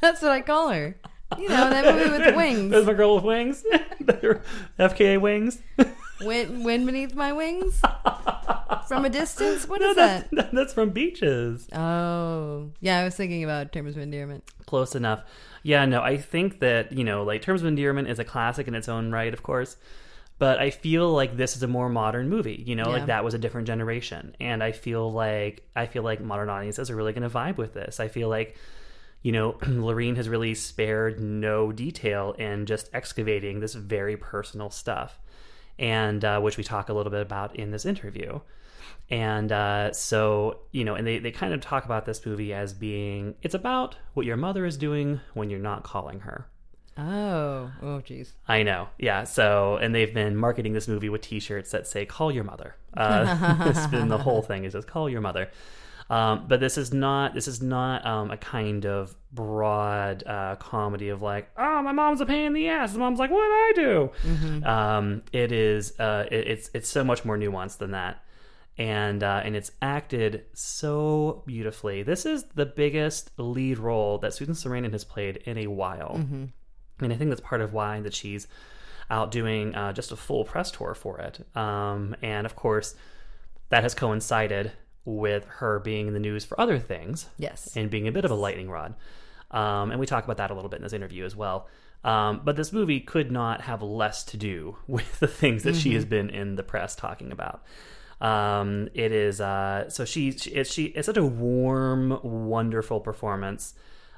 That's what I call her. You know, that movie with the That's wings. my girl with wings. FKA wings. Wind, wind beneath my wings? From a distance? What No, is that? that's, that's from Beaches. Oh. Yeah, I was thinking about Terms of Endearment. Close enough. Yeah, no, I think that, you know, like Terms of Endearment is a classic in its own right, of course. But I feel like this is a more modern movie, you know, Yeah. like that was a different generation. And I feel like I feel like modern audiences are really gonna vibe with this. I feel like, you know, Lorene has really spared no detail in just excavating this very personal stuff. And uh, which we talk a little bit about in this interview. And uh, so, you know, and they, they kind of talk about this movie as being it's about what your mother is doing when you're not calling her. Oh. Oh, jeez. I know. Yeah. So, and they've been marketing this movie with t shirts that say, call your mother. Uh, it's been the whole thing is just call your mother. Um, but this is not this is not um, a kind of broad uh, comedy of like oh my mom's a pain in the ass. The mom's like what I do? Um, it is uh, it, it's it's so much more nuanced than that, and uh, and it's acted so beautifully. This is the biggest lead role that Susan Sarandon has played in a while, and I think that's part of why that she's out doing uh, just a full press tour for it. Um, and of course, that has coincided with her being in the news for other things Yes. and being a bit of a lightning rod. Um, and we talk about that a little bit in this interview as well. Um, but this movie could not have less to do with the things that she has been in the press talking about. Um, it is uh, so she, she it's she it's such a warm, wonderful performance.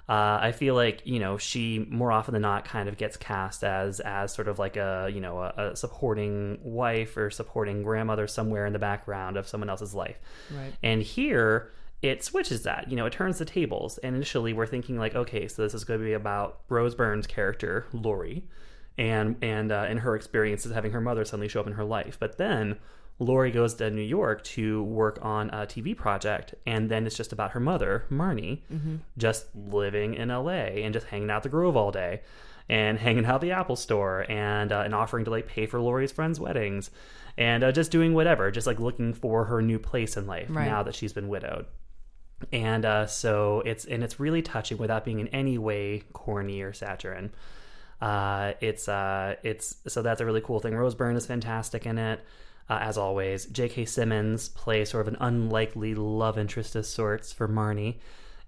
Uh, I feel like you know she more often than not kind of gets cast as as sort of like a you know a, a supporting wife or supporting grandmother somewhere in the background of someone else's life. Right. And here it switches that. You know, it turns the tables. And initially we're thinking like, okay, so this is going to be about Rose Byrne's character, Lori, and and uh, and her experiences having her mother suddenly show up in her life. But then Lori goes to New York to work on a TV project, and then it's just about her mother, Marnie, just living in LA and just hanging out the Grove all day, and hanging out the Apple Store, and uh, and offering to like pay for Lori's friends' weddings, and uh, just doing whatever, just like looking for her new place in life Right. now that she's been widowed and uh, so it's and it's really touching without being in any way corny or saccharine. Uh, it's uh, it's so that's a really cool thing. Rose Byrne is fantastic in it, uh, as always. J.K. Simmons plays sort of an unlikely love interest of sorts for Marnie,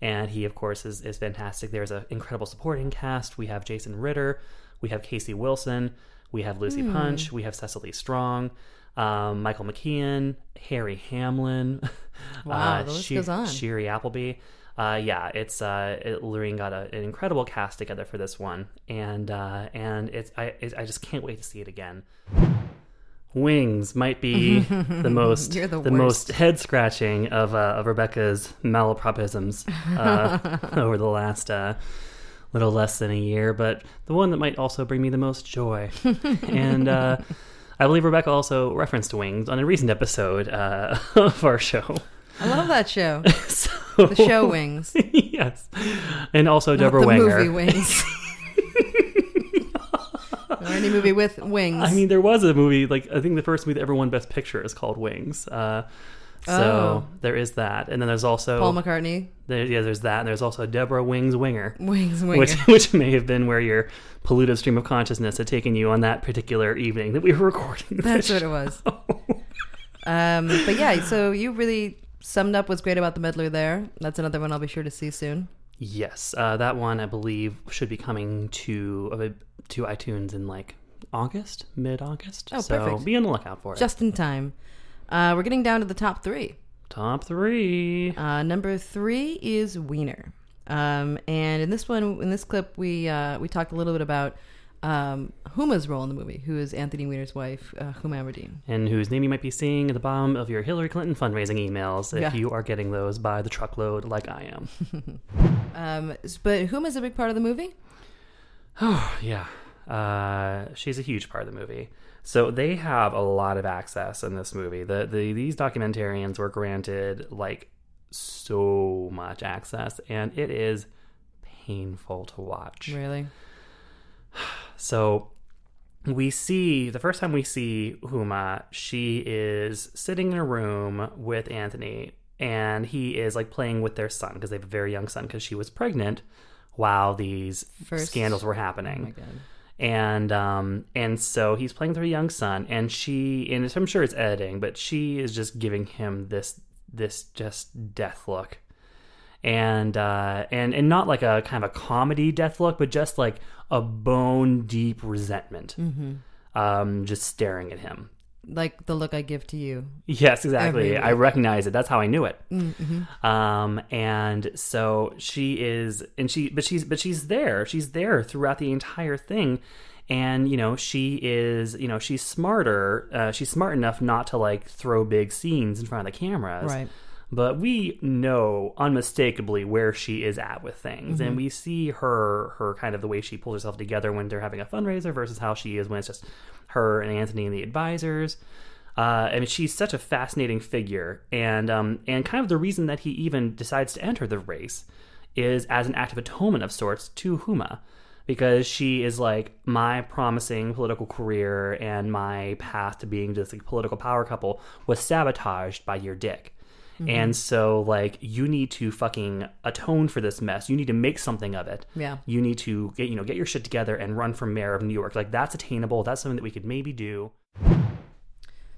and he of course is is fantastic. There's an incredible supporting cast. We have Jason Ritter, we have Casey Wilson, we have Lucy Punch, we have Cecily Strong. Um, Michael McKean, Harry Hamlin, Wow, uh, the list She- goes on. Shiri Appleby. Uh, yeah, it's uh, it, Lorene got a, an incredible cast together for this one, and uh, and it's I it, I just can't wait to see it again. Wings might be the most You're the most head scratching of uh, of Rebecca's malapropisms uh, over the last uh, little less than a year, but the one that might also bring me the most joy. and uh, I believe Rebecca also referenced Wings on a recent episode uh, of our show. I love that show. So, The show Wings. yes, and also Not Deborah the movie Wings. Or any movie with wings. I mean, there was a movie like I think the first movie that ever won Best Picture is called Wings. Uh, so Oh. there is that, and then there's also Paul McCartney. there, yeah, there's that, and there's also Deborah Wings Winger, Wings, Winger. which which may have been where your polluted stream of consciousness had taken you on that particular evening that we were recording. That's what it was. Um, but yeah, so you really summed up what's great about the Meddler there. That's another one I'll be sure to see soon. Yes, uh, that one I believe should be coming to to iTunes in like August, mid August. Oh, so perfect. be on the lookout for it. Just in time. Uh, we're getting down to the top three. top three. Uh, number three is Weiner. Um, and in this one, in this clip, we uh, we talked a little bit about um, Huma's role in the movie, who is Anthony Weiner's wife, uh, Huma Abedin. and whose name you might be seeing at the bottom of your Hillary Clinton fundraising emails if Yeah. you are getting those by the truckload like I am. Um, but Huma's a big part of the movie. Oh, yeah. Uh, she's a huge part of the movie. So they have a lot of access in this movie. The, the these documentarians were granted like so much access, and it is painful to watch. Really? So we see the first time we see Huma, she is sitting in a room with Anthony, and he is like playing with their son because they have a very young son because she was pregnant while these First- scandals were Oh happening my god. and um and so he's playing with her young son and she and i'm sure it's editing but she is just giving him this this just death look. And uh and and not like a kind of a comedy death look but just like a bone deep resentment um just staring at him Like the look I give to you. Yes, exactly. I recognize it. That's how I knew it. Mm-hmm. Um, and so she is, and she, but she's, but she's there. She's there throughout the entire thing. And you know, she is, you know, she's smarter. Uh, she's smart enough not to like throw big scenes in front of the cameras. Right. But we know unmistakably where she is at with things, Mm-hmm. and we see her, her kind of the way she pulls herself together when they're having a fundraiser versus how she is when it's just her and Anthony and the advisors. Uh, I mean, she's such a fascinating figure, and um, and kind of the reason that he even decides to enter the race is as an act of atonement of sorts to Huma, because she is like my promising political career and my path to being this like, political power couple was sabotaged by your dick. And so, like, you need to fucking atone for this mess. You need to make something of it. Yeah. You need to get, you know, get your shit together and run for mayor of New York. Like, that's attainable. That's something that we could maybe do.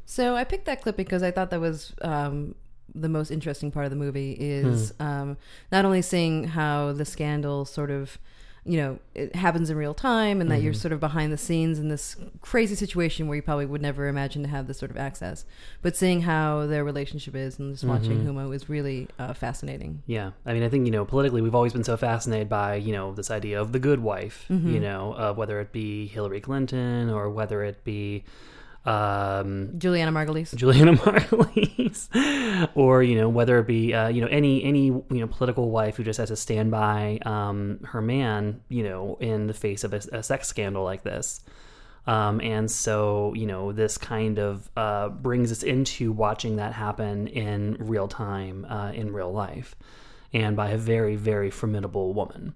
So I picked that clip because I thought that was um, the most interesting part of the movie is Hmm. um, not only seeing how the scandal sort of, you know, it happens in real time and that Mm-hmm. you're sort of behind the scenes in this crazy situation where you probably would never imagine to have this sort of access, but seeing how their relationship is and just watching Mm-hmm. Huma is really uh, fascinating. Yeah. I mean, I think, you know, politically, we've always been so fascinated by, you know, this idea of the good wife, you know, uh, whether it be Hillary Clinton or whether it be um, Julianna Margulies. Julianna Margulies, or you know whether it be uh, you know any any you know political wife who just has to stand by um, her man, you know, in the face of a, a sex scandal like this. Um, and so you know this kind of uh, brings us into watching that happen in real time, uh, in real life, and by a very very formidable woman.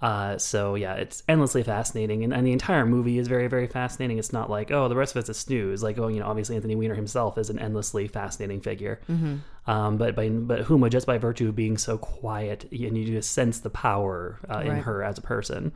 Uh, so yeah, it's endlessly fascinating, and, and the entire movie is very, very fascinating. It's not like oh, the rest of it's a snooze. Like oh, you know, obviously Anthony Weiner himself is an endlessly fascinating figure. Um, but by but Huma, just by virtue of being so quiet, and you just sense the power uh, in her as a person,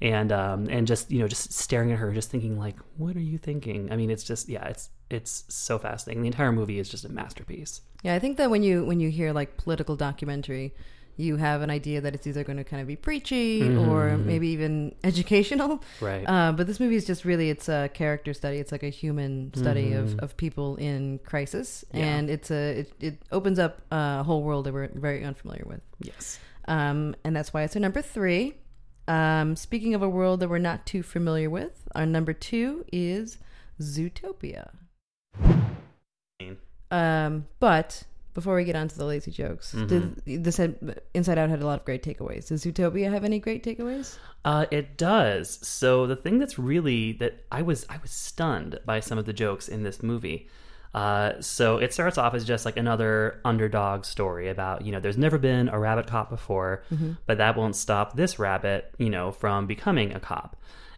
and um, and just you know, just staring at her, just thinking like, what are you thinking? I mean, it's just yeah, it's it's so fascinating. The entire movie is just a masterpiece. Yeah, I think that when you when you hear like political documentary, you have an idea that it's either going to kind of be preachy or maybe even educational. Right. Uh, but this movie is just really it's a character study. It's like a human study of, of people in crisis, and it's a it, it opens up a whole world that we're very unfamiliar with. yes. Um, and that's why it's our number three. Um, speaking of a world that we're not too familiar with, our number two is Zootopia. Um, but before we get on to the lazy jokes, did, this had Inside Out had a lot of great takeaways. Does Zootopia have any great takeaways? Uh, it does. So the thing that's really that I was I was stunned by some of the jokes in this movie. Uh, so it starts off as just like another underdog story about you know there's never been a rabbit cop before, but that won't stop this rabbit you know from becoming a cop.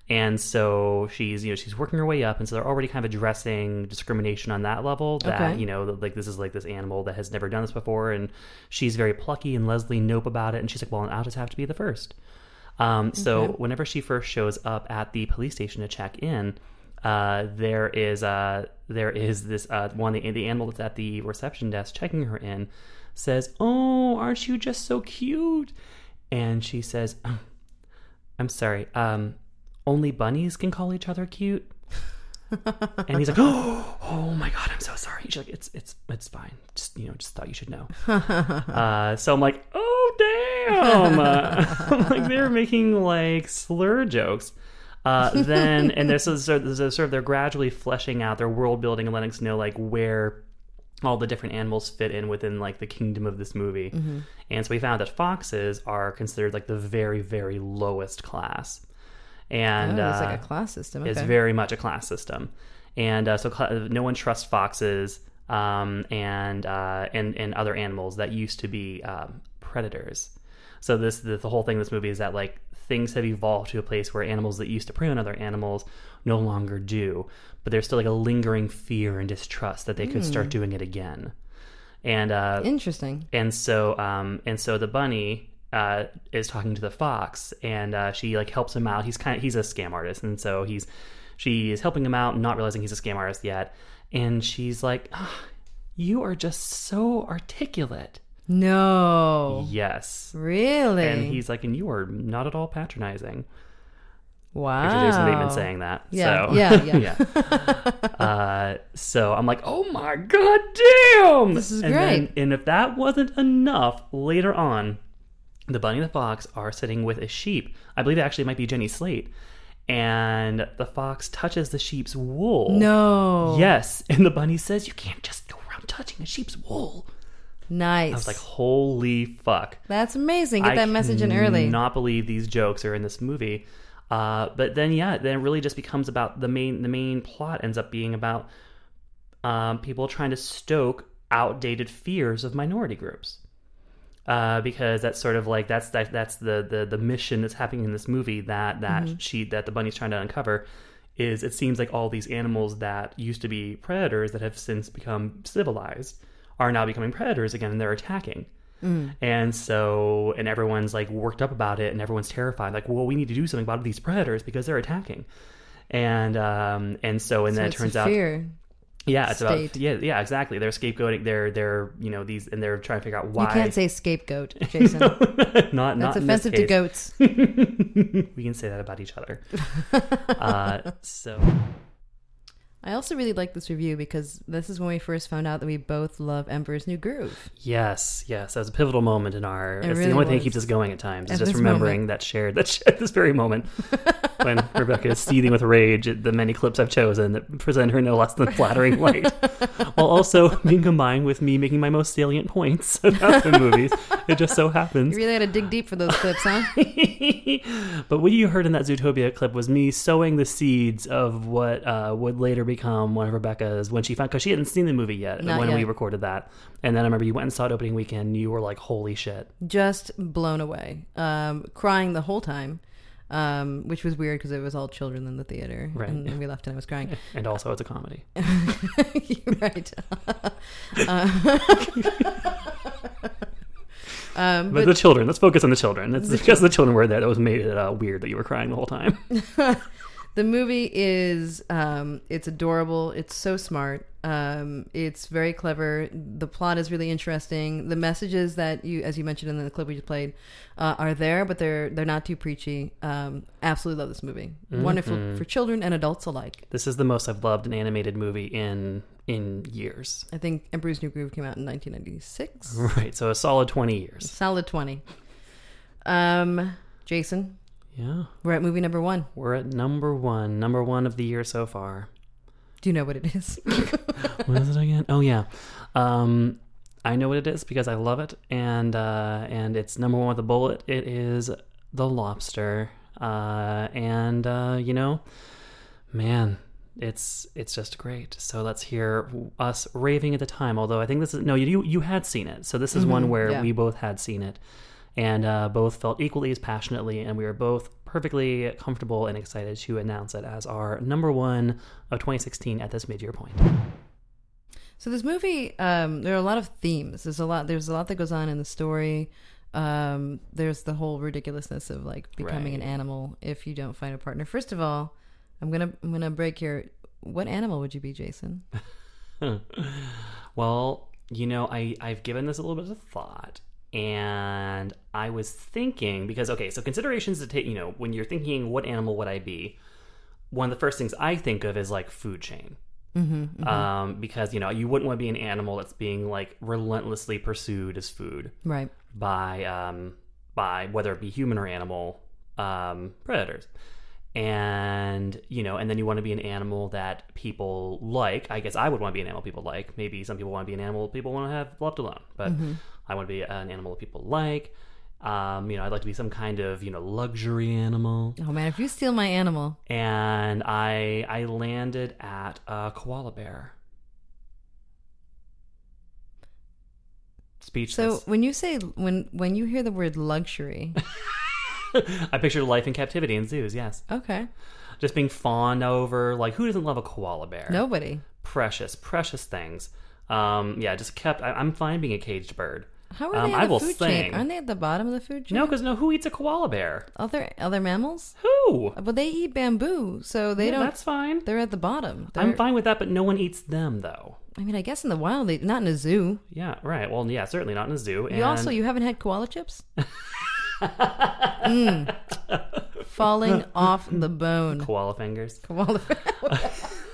And so she's you know she's working her way up, and so they're already kind of addressing discrimination on that level. That Okay. you know like this is like this animal that has never done this before, and she's very plucky and Leslie Knope about it, and she's like, well, I'll just have to be the first. Um, so Okay. whenever she first shows up at the police station to check in, uh, there is uh, there is this uh, one the, the animal that's at the reception desk checking her in says, "Oh, aren't you just so cute?" And she says, "Oh, "I'm sorry, um, only bunnies can call each other cute." and he's like, "Oh, oh my god, I'm so sorry." She's like, "It's it's it's fine. Just you know, just thought you should know." uh, so I'm like, "Oh damn!" Like they're making like slur jokes. Uh, then and there's sort of, there's a sort of they're gradually fleshing out their world building and letting us know like where all the different animals fit in within like the kingdom of this movie. And so we found that foxes are considered like the very very lowest class. And oh, it's uh, like a class system. Okay. it's very much a class system. and uh, so cl- no one trusts foxes um, and uh, and and other animals that used to be um, predators. So this the, the whole thing in this movie is that like things have evolved to a place where animals that used to prey on other animals no longer do, but there's still like a lingering fear and distrust that they could start doing it again. And uh, Interesting. and so um and so the bunny uh is talking to the fox and uh she like helps him out he's kind of he's a scam artist and so he's she is helping him out not realizing he's a scam artist yet and she's like "Ah, you are just so articulate No. yes Really? and he's like and you are not at all patronizing wow. Picture Jason Bateman saying that. Yeah, so, yeah, yeah. uh, so I'm like, oh my god, damn! This is and great. and if that wasn't enough, later on, the bunny and the fox are sitting with a sheep. I believe it actually might be Jenny Slate. And the fox touches the sheep's wool. No. Yes. And the bunny says, you can't just go around touching a sheep's wool. Nice. I was like, holy fuck. That's amazing. Get I that message in early. I do not believe these jokes are in this movie. Uh, but then yeah, then it really just becomes about the main the main plot ends up being about um, people trying to stoke outdated fears of minority groups. Uh, because that's sort of like that's that, that's the, the the mission that's happening in this movie that that she that the bunny's trying to uncover is it seems like all these animals that used to be predators that have since become civilized are now becoming predators again and they're attacking. And so, and everyone's like worked up about it, and everyone's terrified. Like, well, we need to do something about these predators because they're attacking. And um, and so, and So then it turns out, fear. Yeah, it's state. about yeah, yeah, exactly. They're scapegoating. They're they're you know these, and they're trying to figure out why. You can't say scapegoat, Jason. not not That's this offensive to goats. we can say that about each other. uh, so I also really like this review because this is when we first found out that we both love Emperor's New Groove. yes, yes, that was a pivotal moment in our. It it's really the only thing that keeps us going at times. At Is just remembering moment. that shared that shared this very moment when Rebecca is seething with rage at the many clips I've chosen that present her no less than flattering light, while also being combined with me making my most salient points about the movies. It just so happens. You really had to dig deep for those clips, huh? but what you heard in that Zootopia clip was me sowing the seeds of what uh, would later become one of Rebecca's when she found because she hadn't seen the movie yet Not when we recorded that. And then I remember you went and saw it opening weekend. You were like, "Holy shit!" Just blown away. Um, crying the whole time, um, which was weird because it was all children in the theater. Right. And, we left and I was crying. And also, it's a comedy. Right. Uh, um, But, but the children. Let's focus on the children. It's because the children were there that was made it uh, weird that you were crying the whole time. The movie is um, it's adorable. It's so smart. Um, it's very clever. The plot is really interesting. The messages that you as you mentioned in the clip we just played uh, are there but they're they're not too preachy. Um, absolutely love this movie. Wonderful for children and adults alike. This is the most I've loved an animated movie in in years. i think emperor's new groove came out in 1996 Right. So a solid twenty years. solid 20 um, jason Yeah. we're at movie number one We're at number one. Number one of the year so far. do you know what it is what is it again? Oh yeah, um, I know what it is because I love it, and uh, and it's number one with a bullet. It is the Lobster, uh, and uh, you know, man, it's it's just great. So let's hear us raving at the time. Although I think this is no, you you had seen it, so this is one where yeah. we both had seen it, and uh, both felt equally as passionately, and we were both perfectly comfortable and excited to announce it as our number one of 2016 at this mid-year point. So this movie, um, there are a lot of themes. There's a lot. There's a lot that goes on in the story. Um, there's the whole ridiculousness of like becoming an animal if you don't find a partner. First of all, I'm gonna I'm gonna break here. What animal would you be, Jason? well, you know, I I've given this a little bit of thought, and I was thinking because okay, so considerations to take. You know, when you're thinking what animal would I be, one of the first things I think of is like food chain. Mm-hmm, Um, because you know you wouldn't want to be an animal that's being like relentlessly pursued as food Right. by um by whether it be human or animal um predators and you know and then you want to be an animal that people like i guess i would want to be an animal people like maybe some people want to be an animal people want to have left alone but i want to be an animal that people like Um, you know, I'd like to be some kind of you know luxury animal, Oh man, if you steal my animal, and I I landed at a koala bear. Speechless. So when you say when when you hear the word luxury, I pictured life in captivity in zoos. Yes, okay, just being fawned over. Like who doesn't love a koala bear? nobody. Precious, precious things. Um, yeah, just kept. I, I'm fine being a caged bird. How are Um, they I the will food sing. chain? Aren't they at the bottom of the food chain? No, because no, who eats a koala bear? other other mammals. Who? But they eat bamboo, so they Yeah, don't. That's fine. They're at the bottom. I'm fine with that, but no one eats them though. I mean, I guess in the wild, they not in a zoo. Yeah, right. Well, yeah, certainly not in a zoo. You also you haven't had koala chips. Mm. Falling off the bone. koala fingers. Koala.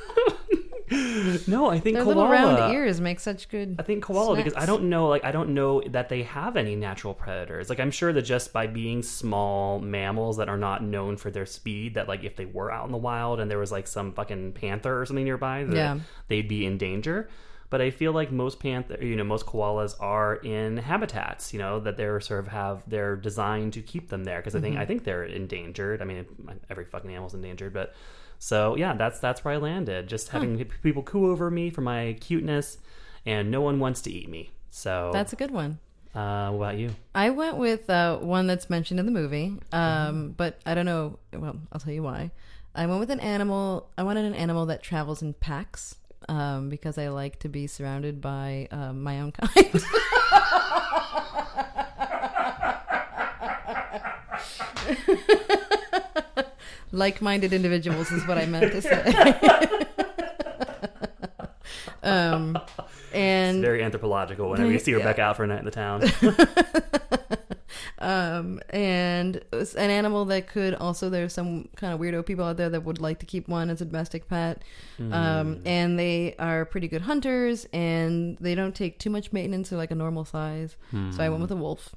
No, I think Their koala. little round ears make such good. I think koala because I don't know, like I don't know that they have any natural predators. Like I'm sure that just by being small mammals that are not known for their speed, that like if they were out in the wild and there was like some fucking panther or something nearby, that Yeah. they'd be in danger. But I feel like most panther, you know, most koalas are in habitats, you know, that they're sort of have they're designed to keep them there because I think mm-hmm. I think they're endangered. I mean, every fucking animal's endangered, but so yeah, that's that's where I landed. Just having people coo over me for my cuteness, and no one wants to eat me. So That's a good one. uh, what about you? I went with uh, one that's mentioned in the movie, um, Mm-hmm. but I don't know. Well, I'll tell you why. I went with an animal. I wanted an animal that travels in packs um, because I like to be surrounded by um, my own kind. Like-minded individuals is what I meant to say. um, and Very anthropological. Whenever you see Yeah. Rebecca out for a night in the town, um, and an animal that could also there's some kind of weirdo people out there that would like to keep one as a domestic pet um, and they are pretty good hunters and they don't take too much maintenance they're like a normal size so i went with a wolf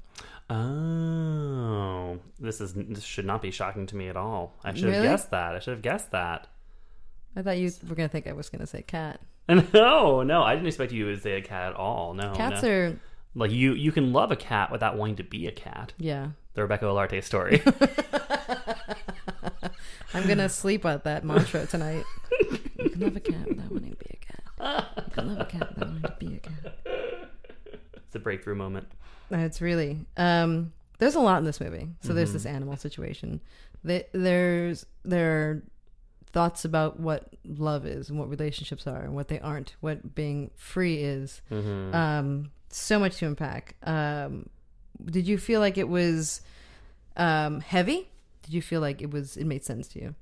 oh, this is this should not be shocking to me at all. I should have guessed that. I should have guessed that. i thought you were gonna think i was gonna say cat No, no, I didn't expect you to say a cat at all. No, cats no. are like you. You can love a cat without wanting to be a cat. yeah The Rebecca Olarte story. i'm gonna sleep at that mantra tonight you can love a cat without wanting to be a cat you can love a cat without wanting to be a cat it's a breakthrough moment. It's really um there's a lot in this movie. So there's Mm-hmm. this animal situation. Th- There's there are thoughts about what love is and what relationships are and what they aren't, what being free is. Mm-hmm. Um so much to unpack. Um did you feel like it was um heavy? Did you feel like it was it made sense to you?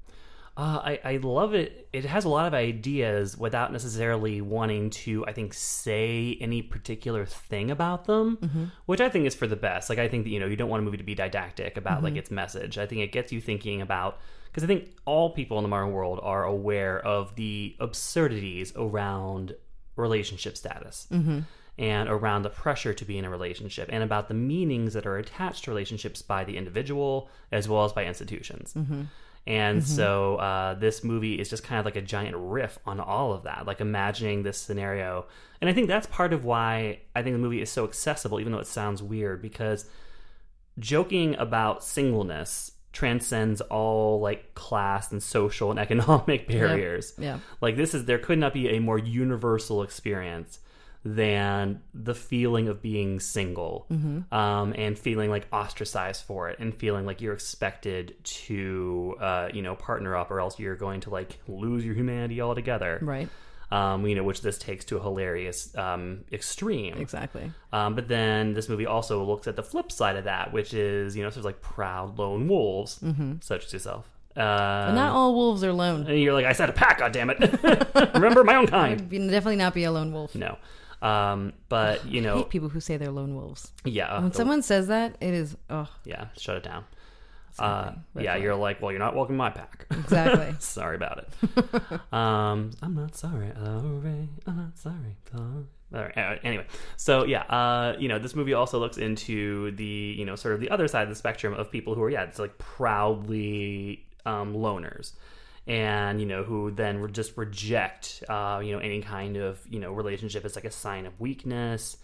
Uh, I, I love it. It has a lot of ideas without necessarily wanting to, I think, say any particular thing about them, mm-hmm. which I think is for the best. Like, I think that, you know, you don't want a movie to be didactic about, like, mm-hmm. its message. I think it gets you thinking about, because I think all people in the modern world are aware of the absurdities around relationship status. Mm-hmm. And around the pressure to be in a relationship, and about the meanings that are attached to relationships by the individual as well as by institutions. And so uh, this movie is just kind of like a giant riff on all of that, like imagining this scenario. And I think that's part of why I think the movie is so accessible, even though it sounds weird, because joking about singleness transcends all like class and social and economic barriers. Yeah. Like this is there could not be a more universal experience than the feeling of being single um, and feeling like ostracized for it and feeling like you're expected to uh, you know partner up or else you're going to like lose your humanity altogether Right. um, you know which this takes to a hilarious um, extreme Exactly. um, but then this movie also looks at the flip side of that which is you know sort of like proud lone wolves such as yourself uh, But not all wolves are lone. and you're like I said a pack god damn it remember my own kind I'd definitely not be a lone wolf. no um, but you know people who say they're lone wolves. yeah When someone says that, it is oh yeah shut it down uh, yeah flag. you're like well you're not welcome my pack exactly. sorry about it um i'm not sorry sorry i'm not sorry sorry all right. uh, Anyway, so yeah, uh, you know, this movie also looks into the, you know, sort of the other side of the spectrum of people who are, yeah, it's like proudly um, loners, and you know, who then re- just reject, uh, you know, any kind of, you know, relationship as like a sign of weakness,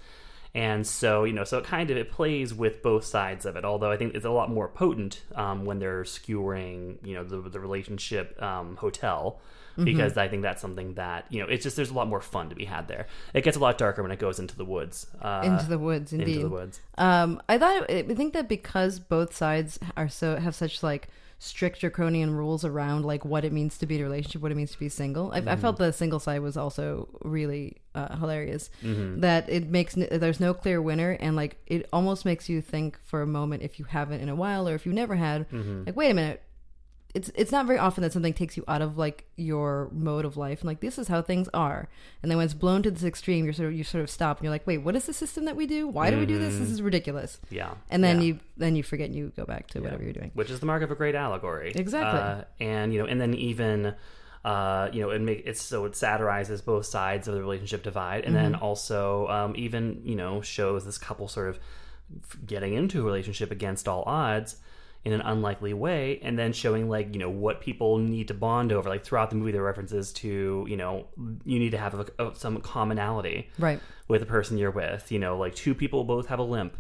And so, you know, so it kind of it plays with both sides of it. Although I think it's a lot more potent um, when they're skewering, you know, the, the relationship um, hotel because I think that's something that you know it's just there's a lot more fun to be had there. It gets a lot darker when it goes into the woods. Uh, into the woods, indeed. into the woods. Um, I thought I think that because both sides are so have such like strict draconian rules around like what it means to be in a relationship, what it means to be single. I, I mm-hmm. felt the single side was also really uh, hilarious. Mm-hmm. That it makes n- there's no clear winner, and like it almost makes you think for a moment if you haven't in a while or if you never had, mm-hmm. like wait a minute. It's it's not very often that something takes you out of like your mode of life and like this is how things are. And then when it's blown to this extreme you're sort of you sort of stop and you're like wait what is the system that we do? Why do we do this? This is ridiculous. Yeah, and then Yeah. you then you forget and you go back to whatever you're doing. Which is the mark of a great allegory. Exactly. Uh, and you know, and then even uh, you know, it make it's so it satirizes both sides of the relationship divide, and Mm-hmm. then also um, even you know shows this couple sort of getting into a relationship against all odds in an unlikely way and then showing like you know what people need to bond over like throughout the movie there are references to you know you need to have a, a- some commonality right with the person you're with. You know, like two people both have a limp.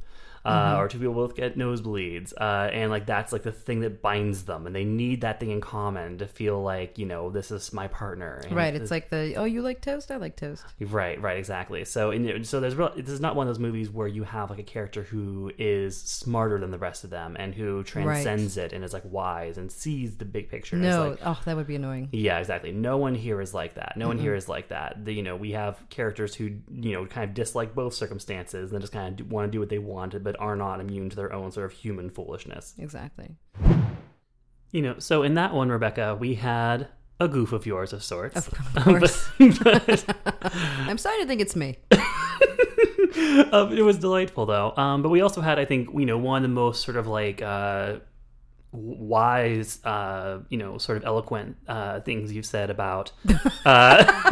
Uh, Or two people both get nosebleeds, uh, and like that's like the thing that binds them, and they need that thing in common to feel like you know this is my partner. And right it's like the oh you like toast i like toast Right, right, exactly. So, in, so there's real. This is not one of those movies where you have like a character who is smarter than the rest of them and who transcends it and is like wise and sees the big picture. no like, oh that would be annoying yeah, exactly. No one here is like that. No one here is like that. The, you know, we have characters who you know kind of dislike both circumstances and then just kind of want to do what they want, but are not immune to their own sort of human foolishness. exactly You know, so in that one, Rebecca, we had a goof of yours of sorts. of course But- i'm sorry to think it's me um, it was delightful though. Um, but we also had, I think, you know, one of the most sort of like uh, wise, uh, you know, sort of eloquent uh, things you've said about. Uh,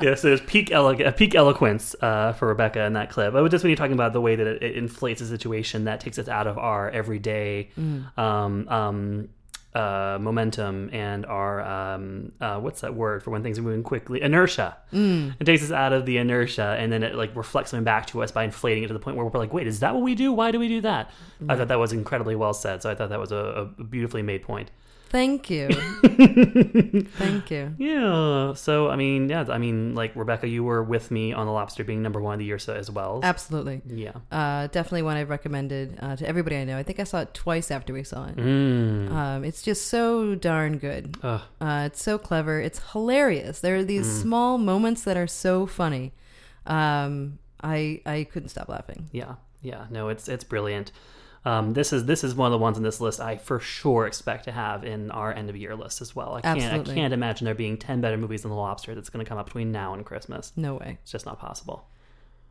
yeah, so there's peak elo- uh, peak eloquence uh, for Rebecca in that clip. But just when you're talking about the way that it, it inflates a situation that takes us out of our everyday. Um, um, uh, momentum and our um, uh, what's that word for when things are moving quickly? Inertia. Mm. It takes us out of the inertia, and then it like reflects them back to us by inflating it to the point where we're like, "Wait, is that what we do? Why do we do that?" I thought that was incredibly well said. So I thought that was a, a beautifully made point. Thank you thank you Yeah. So I mean, yeah. I mean, like Rebecca, you were with me on the Lobster being number one of the year so as well. absolutely Yeah. uh, definitely one I've recommended uh, to everybody I know. I think I saw it twice after we saw it. Mm. Um, it's just so darn good. Uh, it's so clever. It's hilarious. There are these Mm. small moments that are so funny. Um, I I couldn't stop laughing. Yeah, yeah, no, it's it's brilliant. Um, this is this is one of the ones on this list I for sure expect to have in our end of year list as well. I can't Absolutely. I can't imagine there being ten better movies than The Lobster that's going to come up between now and Christmas. No way. It's just not possible.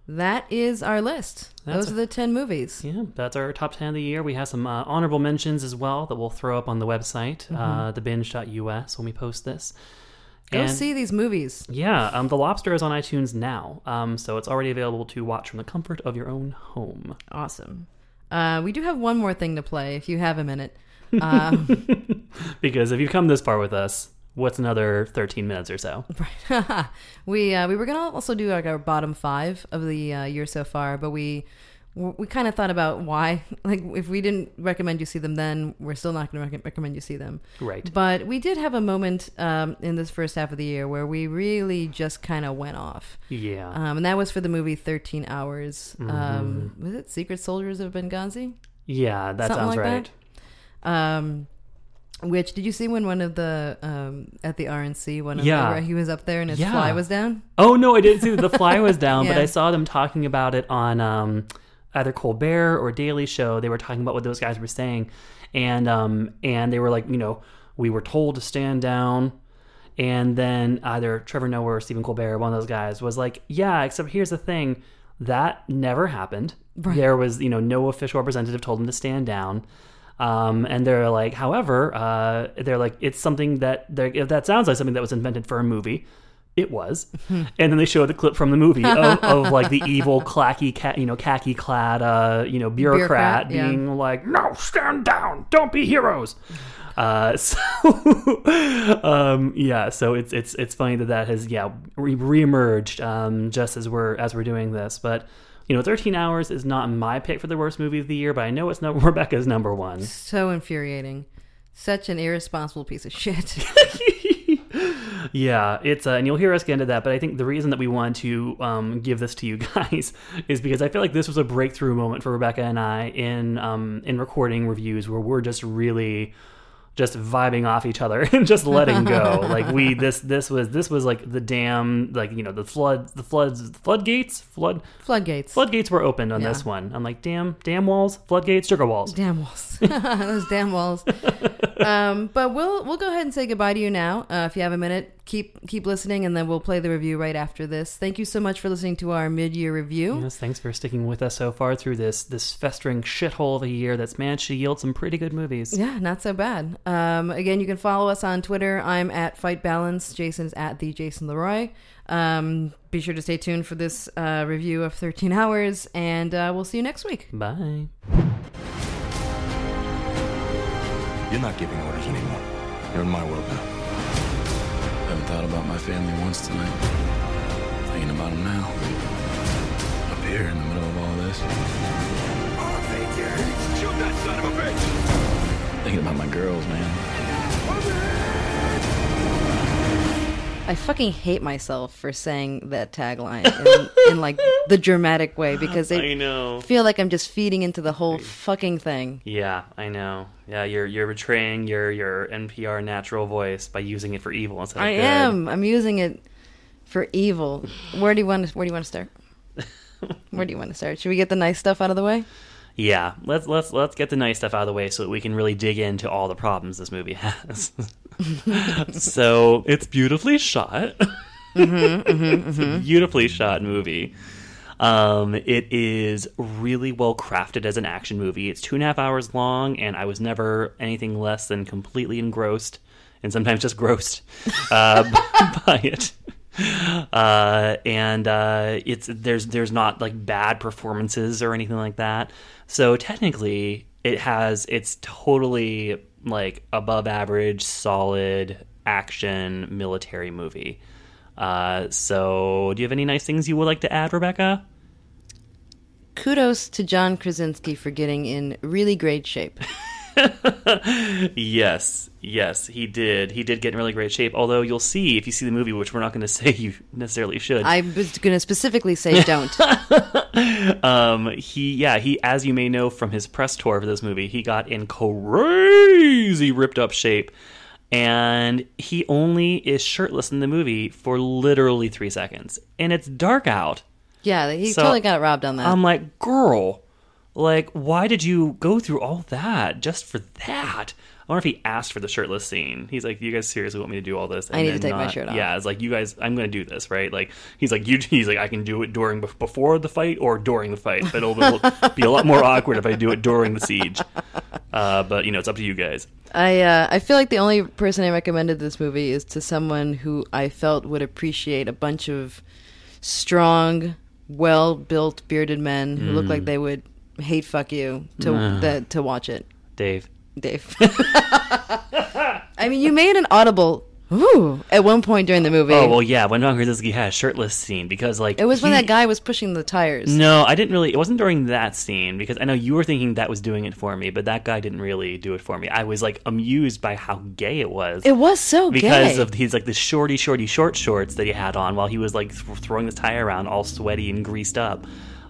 That is our list. That's Those a- are the ten movies. Yeah, that's our top ten of the year. We have some uh, honorable mentions as well that we'll throw up on the website, uh, thebinge.us, when we post this. Mm-hmm. Go And- see these movies. Yeah, um, The Lobster is on iTunes now, um, so it's already available to watch from the comfort of your own home. Awesome. Uh, we do have one more thing to play if you have a minute. Um, Because if you've come this far with us, what's another 13 minutes or so? Right. we uh, we were gonna also do like our bottom five of the uh, year so far, but we we kind of thought about why. Like, if we didn't recommend you see them, then we're still not going to rec- recommend you see them. Right. But we did have a moment um, in this first half of the year where we really just kind of went off, Yeah. um, and that was for the movie Thirteen Hours. Mm-hmm. Um, was it Secret Soldiers of Benghazi? yeah, that something sounds like right. that? Um, which did you see when one of the um, at the RNC one of Yeah. the, where he was up there and his Yeah. fly was down? Oh no, I didn't see that the fly was down, but I saw them talking about it on um, either Colbert or Daily Show. They were talking about what those guys were saying, and um, and they were like, you know, we were told to stand down, and then either Trevor Noah or Stephen Colbert, one of those guys, was like, yeah, except here's the thing, that never happened. Right. There was, you know, no official representative told them to stand down. Um, and they're like, however, uh, they're like, it's something that that sounds like something that was invented for a movie. It was, and then they showed the clip from the movie of, of like the evil, clacky, you know, khaki clad, uh, you know, bureaucrat, Bureaucrat, yeah. being like, "No, stand down! Don't be heroes." Uh, so, um, yeah, so it's it's it's funny that that has yeah re- reemerged um, just as we're as we're doing this, but. You know, 13 Hours is not my pick for the worst movie of the year, but I know it's not Rebecca's number one. So infuriating. Such an irresponsible piece of shit. Yeah, it's uh, and you'll hear us get into that. But I think the reason that we want to um, give this to you guys is because I feel like this was a breakthrough moment for Rebecca and I in um, in recording reviews where we're just really just vibing off each other and just letting go. like we this this was this was like the dam like you know the flood the floods the floodgates flood Floodgates. floodgates were opened on Yeah. this one. I'm like damn damn walls floodgates sugar walls. Damn walls. Those damn walls. um, but we'll we'll go ahead and say goodbye to you now. Uh, if you have a minute, keep keep listening, and then we'll play the review right after this. Thank you so much for listening to our mid year review. Yes, thanks for sticking with us so far through this this festering shithole of a year that's managed to yield some pretty good movies. Yeah, not so bad. Um, again, you can follow us on Twitter. I'm at Fight Balance. Jason is at the Jason Leroy. Um, be sure to stay tuned for this uh, review of 13 Hours, and uh, we'll see you next week. Bye. You're not giving orders anymore. You're in my world now. About my family once tonight. Thinking about them now. Up here in the middle of all this. Shoot that son of a bitch! Thinking about my girls, man. I fucking hate myself for saying that tagline in, in like the dramatic way because I know. feel like I'm just feeding into the whole fucking thing. Yeah, I know. Yeah, you're you're betraying your your NPR natural voice by using it for evil instead of I good. am. I'm using it for evil. Where do you want to, where do you want to start? Where do you want to start? Should we get the nice stuff out of the way? Yeah, let's let's let's get the nice stuff out of the way so that we can really dig into all the problems this movie has. so it's beautifully shot. it's a beautifully shot movie. Um, it is really well crafted as an action movie. It's two and a half hours long, and I was never anything less than completely engrossed, and sometimes just grossed uh, by it. Uh, and uh, it's there's there's not like bad performances or anything like that. So technically, it has it's totally like above average, solid action military movie. Uh, so, do you have any nice things you would like to add, Rebecca? Kudos to John Krasinski for getting in really great shape. Yes, yes, he did. He did get in really great shape. Although you'll see if you see the movie, which we're not going to say you necessarily should. I was going to specifically say don't. um, he, yeah, he, as you may know from his press tour for this movie, he got in crazy ripped up shape, and he only is shirtless in the movie for literally three seconds, and it's dark out. Yeah, he So, totally got robbed on that. I'm like, girl, like, why did you go through all that just for that? I wonder if he asked for the shirtless scene. He's like, "You guys seriously want me to do all this?" I need to take my shirt off. Yeah, it's like you guys. I'm going to do this, right? Like he's like, you. He's like, I can do it during before the fight or during the fight, but it'll, it'll be a lot more awkward if I do it during the siege. Uh, but you know, it's up to you guys. I uh, I feel like the only person I recommended this movie is to someone who I felt would appreciate a bunch of strong, well built bearded men who look Mm. like they would hate fuck you to that to watch it. Dave. Dave. I mean, you made an audible ooh at one point during the movie. Oh well, yeah. When John Krasinski had a shirtless scene because like it was when that guy was pushing the tires. No, I didn't really. It wasn't during that scene because I know you were thinking that was doing it for me, but that guy didn't really do it for me. I was like amused by how gay it was. It was so because gay. of his like the shorty, shorty, short shorts that he had on while he was like th- throwing his tire around, all sweaty and greased up.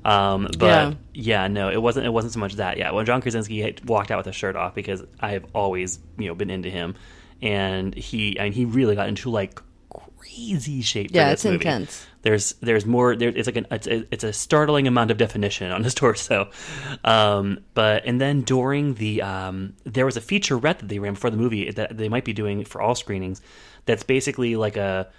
Um, but Yeah. yeah. no, it wasn't. It wasn't so much that. Yeah, when John Krasinski had walked out with his shirt off because I have always you know been into him, and he and he really got into like crazy shape. Yeah, for this it's movie. intense. There's there's more. There, it's like an it's a, it's a startling amount of definition on his torso. Um, but and then during the um, there was a featurette that they ran before the movie that they might be doing for all screenings. That's basically like a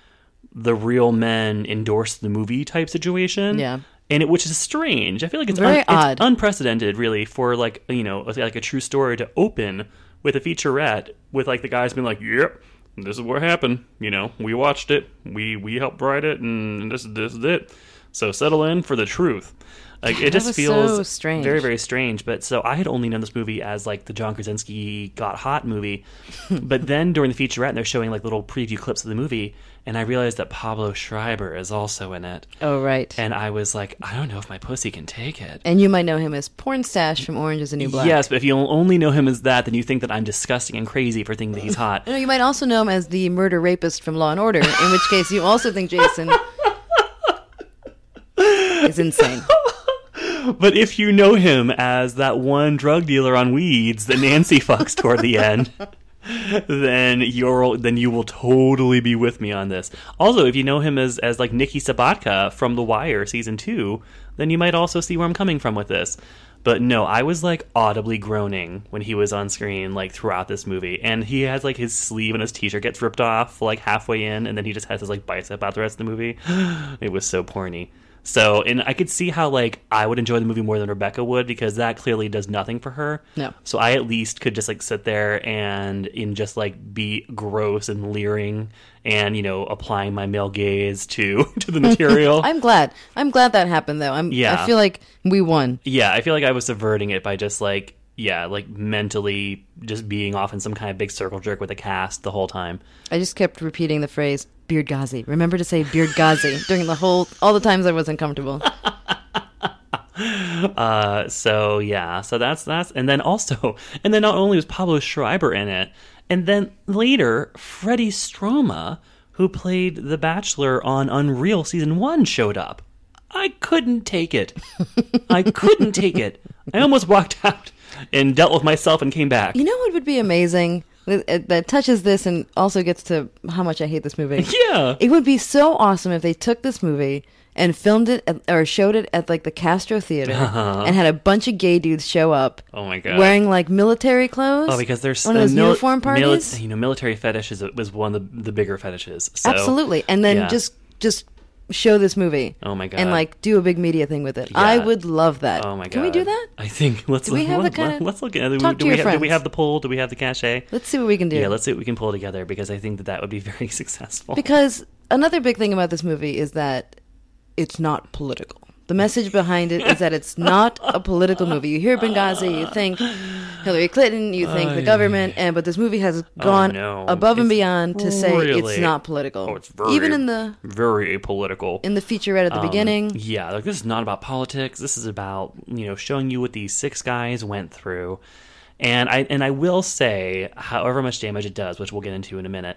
the real men endorse the movie type situation. Yeah. And it, which is strange. I feel like it's, Very it's odd. unprecedented, really, for like you know, like a true story to open with a featurette with like the guys being like, "Yep, this is what happened. You know, we watched it, we we helped write it, and this this is it. So settle in for the truth." Like it just feels so strange. very very strange. But so I had only known this movie as like the John Krasinski got hot movie, but then during the featurette, they're showing like little preview clips of the movie, and I realized that Pablo Schreiber is also in it, Oh, right. and I was like, I don't know if my pussy can take it. And you might know him as Pornstache from Orange is the New Black. Yes, but if you only know him as that, then you think that I'm disgusting and crazy for thinking that he's hot. No, you might also know him as the murder rapist from Law and Order, in which case you also think Jason is insane. But if you know him as that one drug dealer on weeds that Nancy fucks toward the end, then you're then you will totally be with me on this. Also, if you know him as as like Nikki Sobotka from The Wire season two, then you might also see where I'm coming from with this. But no, I was like audibly groaning when he was on screen like throughout this movie, and he has like his sleeve and his t-shirt gets ripped off like halfway in, and then he just has his like bicep out the rest of the movie. it was so porny. So, and I could see how like I would enjoy the movie more than Rebecca would because that clearly does nothing for her. No. So I at least could just like sit there and in just like be gross and leering and you know applying my male gaze to to the material. I'm glad. I'm glad that happened, though. I'm. Yeah. I feel like we won. yeah, I feel like I was subverting it by just like yeah, like mentally just being off in some kind of big circle jerk with a cast the whole time. I just kept repeating the phrase "Beard Ghazi." Remember to say "Beard Ghazi" during the whole all the times I was uncomfortable. Uh, so yeah, so that's that's, and then also, and then not only was Pablo Schreiber in it, and then later Freddie Stroma, who played the Bachelor on Unreal season one, showed up. I couldn't take it. I couldn't take it. I almost walked out and dealt with myself and came back. You know what would be amazing? That that touches this and also gets to how much I hate this movie. Yeah. It would be so awesome if they took this movie and filmed it at, or showed it at like the Castro Theater and had a bunch of gay dudes show up Uh-huh. Oh my god. wearing like military clothes. Oh, because there's one of uh, those mili- uniform mili- parties. you know, military fetish is was one of the, the bigger fetishes. So, Absolutely, and then yeah. just just show this movie. Oh my God. And like do a big media thing with it. I would love that. Oh my god! Can we do that? I think let's. Do we have the let, kinda- Let's look at. it. Talk do to we your have, Do we have the poll? Do we have the cachet? Let's see what we can do. Yeah, let's see what we can pull together because I think that that would be very successful. Because another big thing about this movie is that it's not political. The message behind it is that it's not a political movie. You hear Benghazi, you think Hillary Clinton, you think the government, and but this movie has gone no. above and It's beyond to say really- it's not political. oh, it's very Even in the very apolitical. in the featurette at the beginning. Yeah, like this is not about politics. This is about you know showing you what these six guys went through, and I and I will say, however much damage it does, which we'll get into in a minute,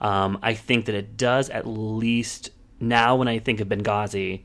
um, I think that it does at least now when I think of Benghazi,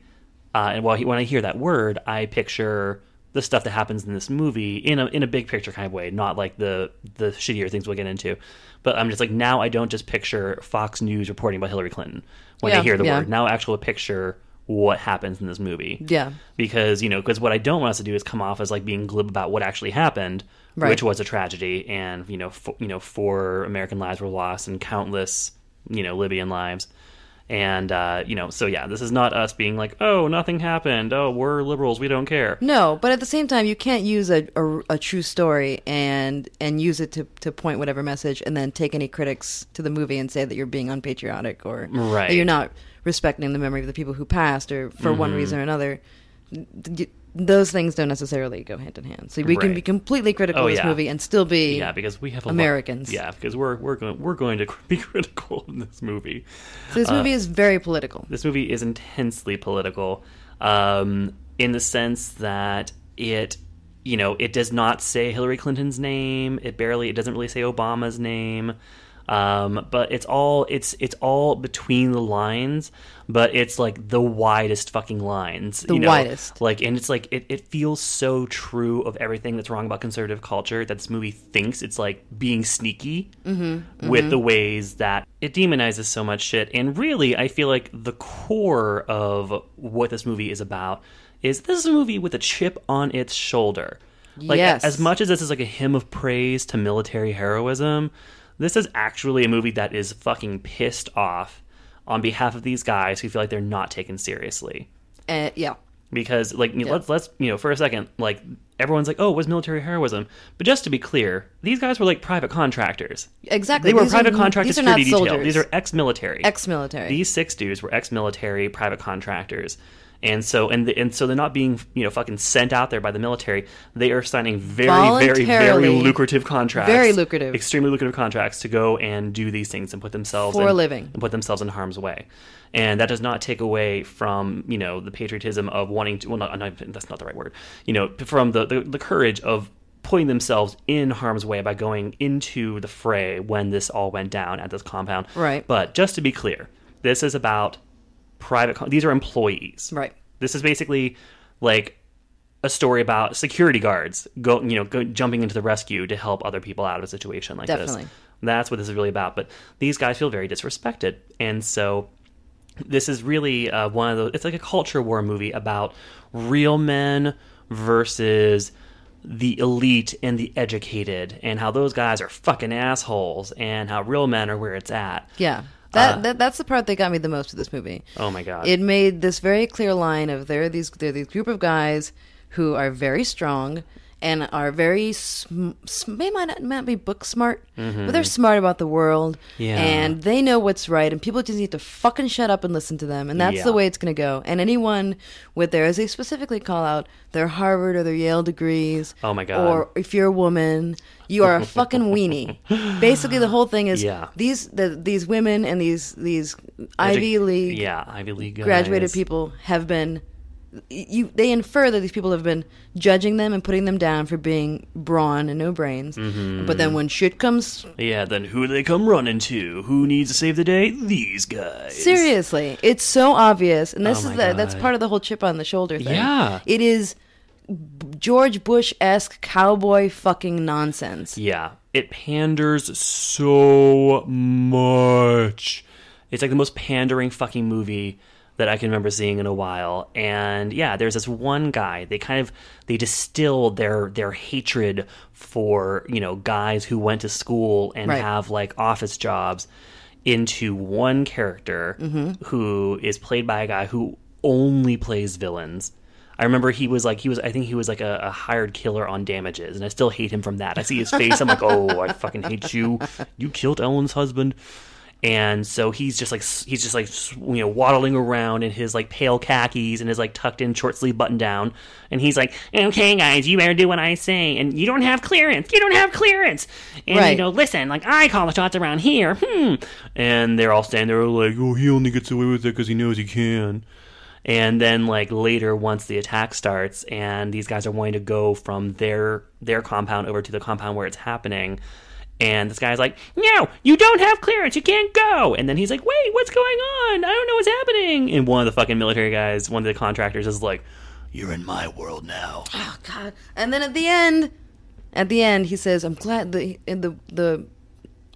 uh, and while he, when I hear that word, I picture the stuff that happens in this movie in a in a big picture kind of way, not like the the shittier things we'll get into. But I'm just like now I don't just picture Fox News reporting about Hillary Clinton when I hear the yeah. word. Now I actually picture what happens in this movie. Yeah. Because, you know, because what I don't want us to do is come off as like being glib about what actually happened, Right. which was a tragedy and, you know, f- you know, four American lives were lost and countless, you know, Libyan lives. And uh, you know, so yeah, this is not us being like, "Oh, nothing happened. Oh, we're liberals. We don't care." No, but at the same time, you can't use a, a, a true story and and use it to, to point whatever message, and then take any critics to the movie and say that you're being unpatriotic or Right. that you're not respecting the memory of the people who passed, or for one Mm-hmm. reason or another. Those things don't necessarily go hand in hand. So we can be completely critical Oh, of this yeah. movie and still be Yeah, because we have a lot- Americans. yeah, because we're we're going we're going to be critical in this movie. So this movie is very political. this movie is intensely political um, in the sense that it you know it does not say hillary clinton's name it barely it doesn't really say obama's name um, but it's all it's it's all between the lines but it's like the widest fucking lines The you know? widest. like and it's like it, it feels so true of everything that's wrong about conservative culture that this movie thinks it's like being sneaky with the ways that it demonizes so much shit and really i feel like the core of what this movie is about is this is a movie with a chip on its shoulder like Yes. as much as this is like a hymn of praise to military heroism this is actually a movie that is fucking pissed off on behalf of these guys who feel like they're not taken seriously Uh, yeah. because like know, let's let's you know for a second like everyone's like oh it was military heroism but just to be clear these guys were like private contractors Exactly. they were These private contractor these are not security detail soldiers. these are ex-military Ex-military. these six dudes were ex-military private contractors And so and the, and so they're not being you know fucking sent out there by the military. They are signing very very very lucrative contracts, Very lucrative. extremely lucrative contracts to go and do these things and put themselves For a in, living. and put themselves in harm's way. And that does not take away from you know the patriotism of wanting to. Well, not, not that's not the right word. You know, from the, the the courage of putting themselves in harm's way by going into the fray when this all went down at this compound. Right. But just to be clear, this is about private. These are employees. Right. This is basically like a story about security guards go, you know, go, jumping into the rescue to help other people out of a situation like Definitely. this. That's what this is really about. But these guys feel very disrespected, and so this is really uh, one of those. It's like a culture war movie about real men versus the elite and the educated, and how those guys are fucking assholes, and how real men are where it's at. Yeah. That, Uh, that that's the part that got me the most of this movie. Oh my god! It made this very clear line of there are these there are these group of guys who are very strong and are very sm- they might not, not be book smart, but they're smart about the world Mm-hmm. Yeah. and they know what's right and people just need to fucking shut up and listen to them and that's Yeah. the way it's going to go. And anyone with their as they specifically call out their Harvard or their Yale degrees Oh my God. or if you're a woman, you are a fucking weenie. Basically the whole thing is Yeah. these the, these women and these these Ivy League yeah, Ivy League guys. graduated people have been you they infer that these people have been judging them and putting them down for being brawn and no brains Mm-hmm. but then when shit comes Yeah, then who do they come running to? Who needs to save the day? These guys. seriously it's so obvious and this Oh is the, that's part of the whole chip on the shoulder thing Yeah. it is george bush-esque cowboy fucking nonsense Yeah, it panders so much. It's like the most pandering fucking movie that I can remember seeing in a while. And yeah, there's this one guy. They kind of they distilled their their hatred for you know guys who went to school and Right. have like office jobs into one character mm-hmm. who is played by a guy who only plays villains. I remember he was like he was I think he was like a, a hired killer on damages, and I still hate him from that. I see his face, I'm like, oh, I fucking hate you. You killed Ellen's husband, and so he's just like he's just like you know waddling around in his like pale khakis and his like tucked in short sleeve button down, and he's like, okay, guys, you better do what I say, and you don't have clearance, you don't have clearance, and Right. you know, listen, like I call the shots around here, hmm, and they're all standing there like, oh, he only gets away with it because he knows he can. And then like later once the attack starts and these guys are wanting to go from their their compound over to the compound where it's happening and this guy's like, "No, you don't have clearance. You can't go." And then he's like, "Wait, what's going on? I don't know what's happening." And one of the fucking military guys, one of the contractors is like, "You're in my world now." oh god and then at the end at the end he says i'm glad the the the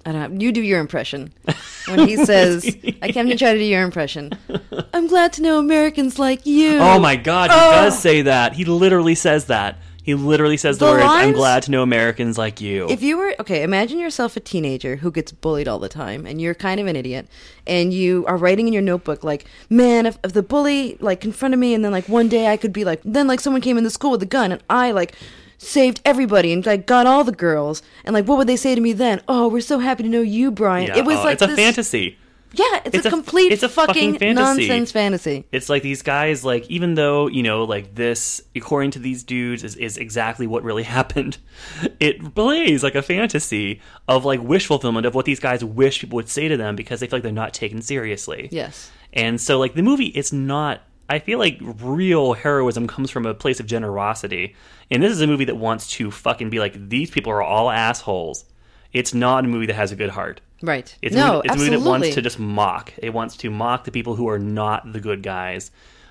I don't know. You do your impression when he says, "I can't even try to do your impression." I'm glad to know Americans like you. Oh my god, he Oh. does say that. He literally says that. He literally says the, The words, "I'm glad to know Americans like you." If you were okay, imagine yourself a teenager who gets bullied all the time, and you're kind of an idiot, and you are writing in your notebook like, "Man, if, if the bully like confronted me, and then like one day I could be like, then like someone came in the school with a gun, and I like." Saved everybody and like got all the girls and like what would they say to me then? Oh, we're so happy to know you, Brian. Yeah, it was oh, like it's a this- fantasy. Yeah, it's, It's a a- complete it's a fucking fucking, fantasy. nonsense fantasy. It's like these guys, like even though you know, like this, according to these dudes, is, is exactly what really happened. It plays like a fantasy of like wish fulfillment of what these guys wish people would say to them because they feel like they're not taken seriously. Yes. And so, like, the movie, it's not. I feel like real heroism comes from a place of generosity. And this is a movie that wants to fucking be like, these people are all assholes. It's not a movie that has a good heart. Right. It's, no, it's a movie absolutely. that wants to just mock. It wants to mock the people who are not the good guys.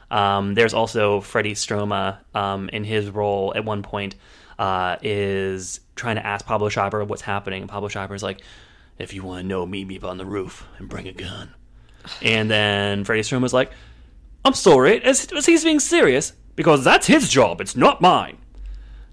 Um, there's also Freddie Stroma um, in his role at one point uh, is trying to ask Pablo Schreiber what's happening. And Pablo Schreiber's like, if you want to know, meet me up on the roof and bring a gun. And then Freddie Stroma's like, I'm sorry, is, is he's being serious? Because that's his job, it's not mine.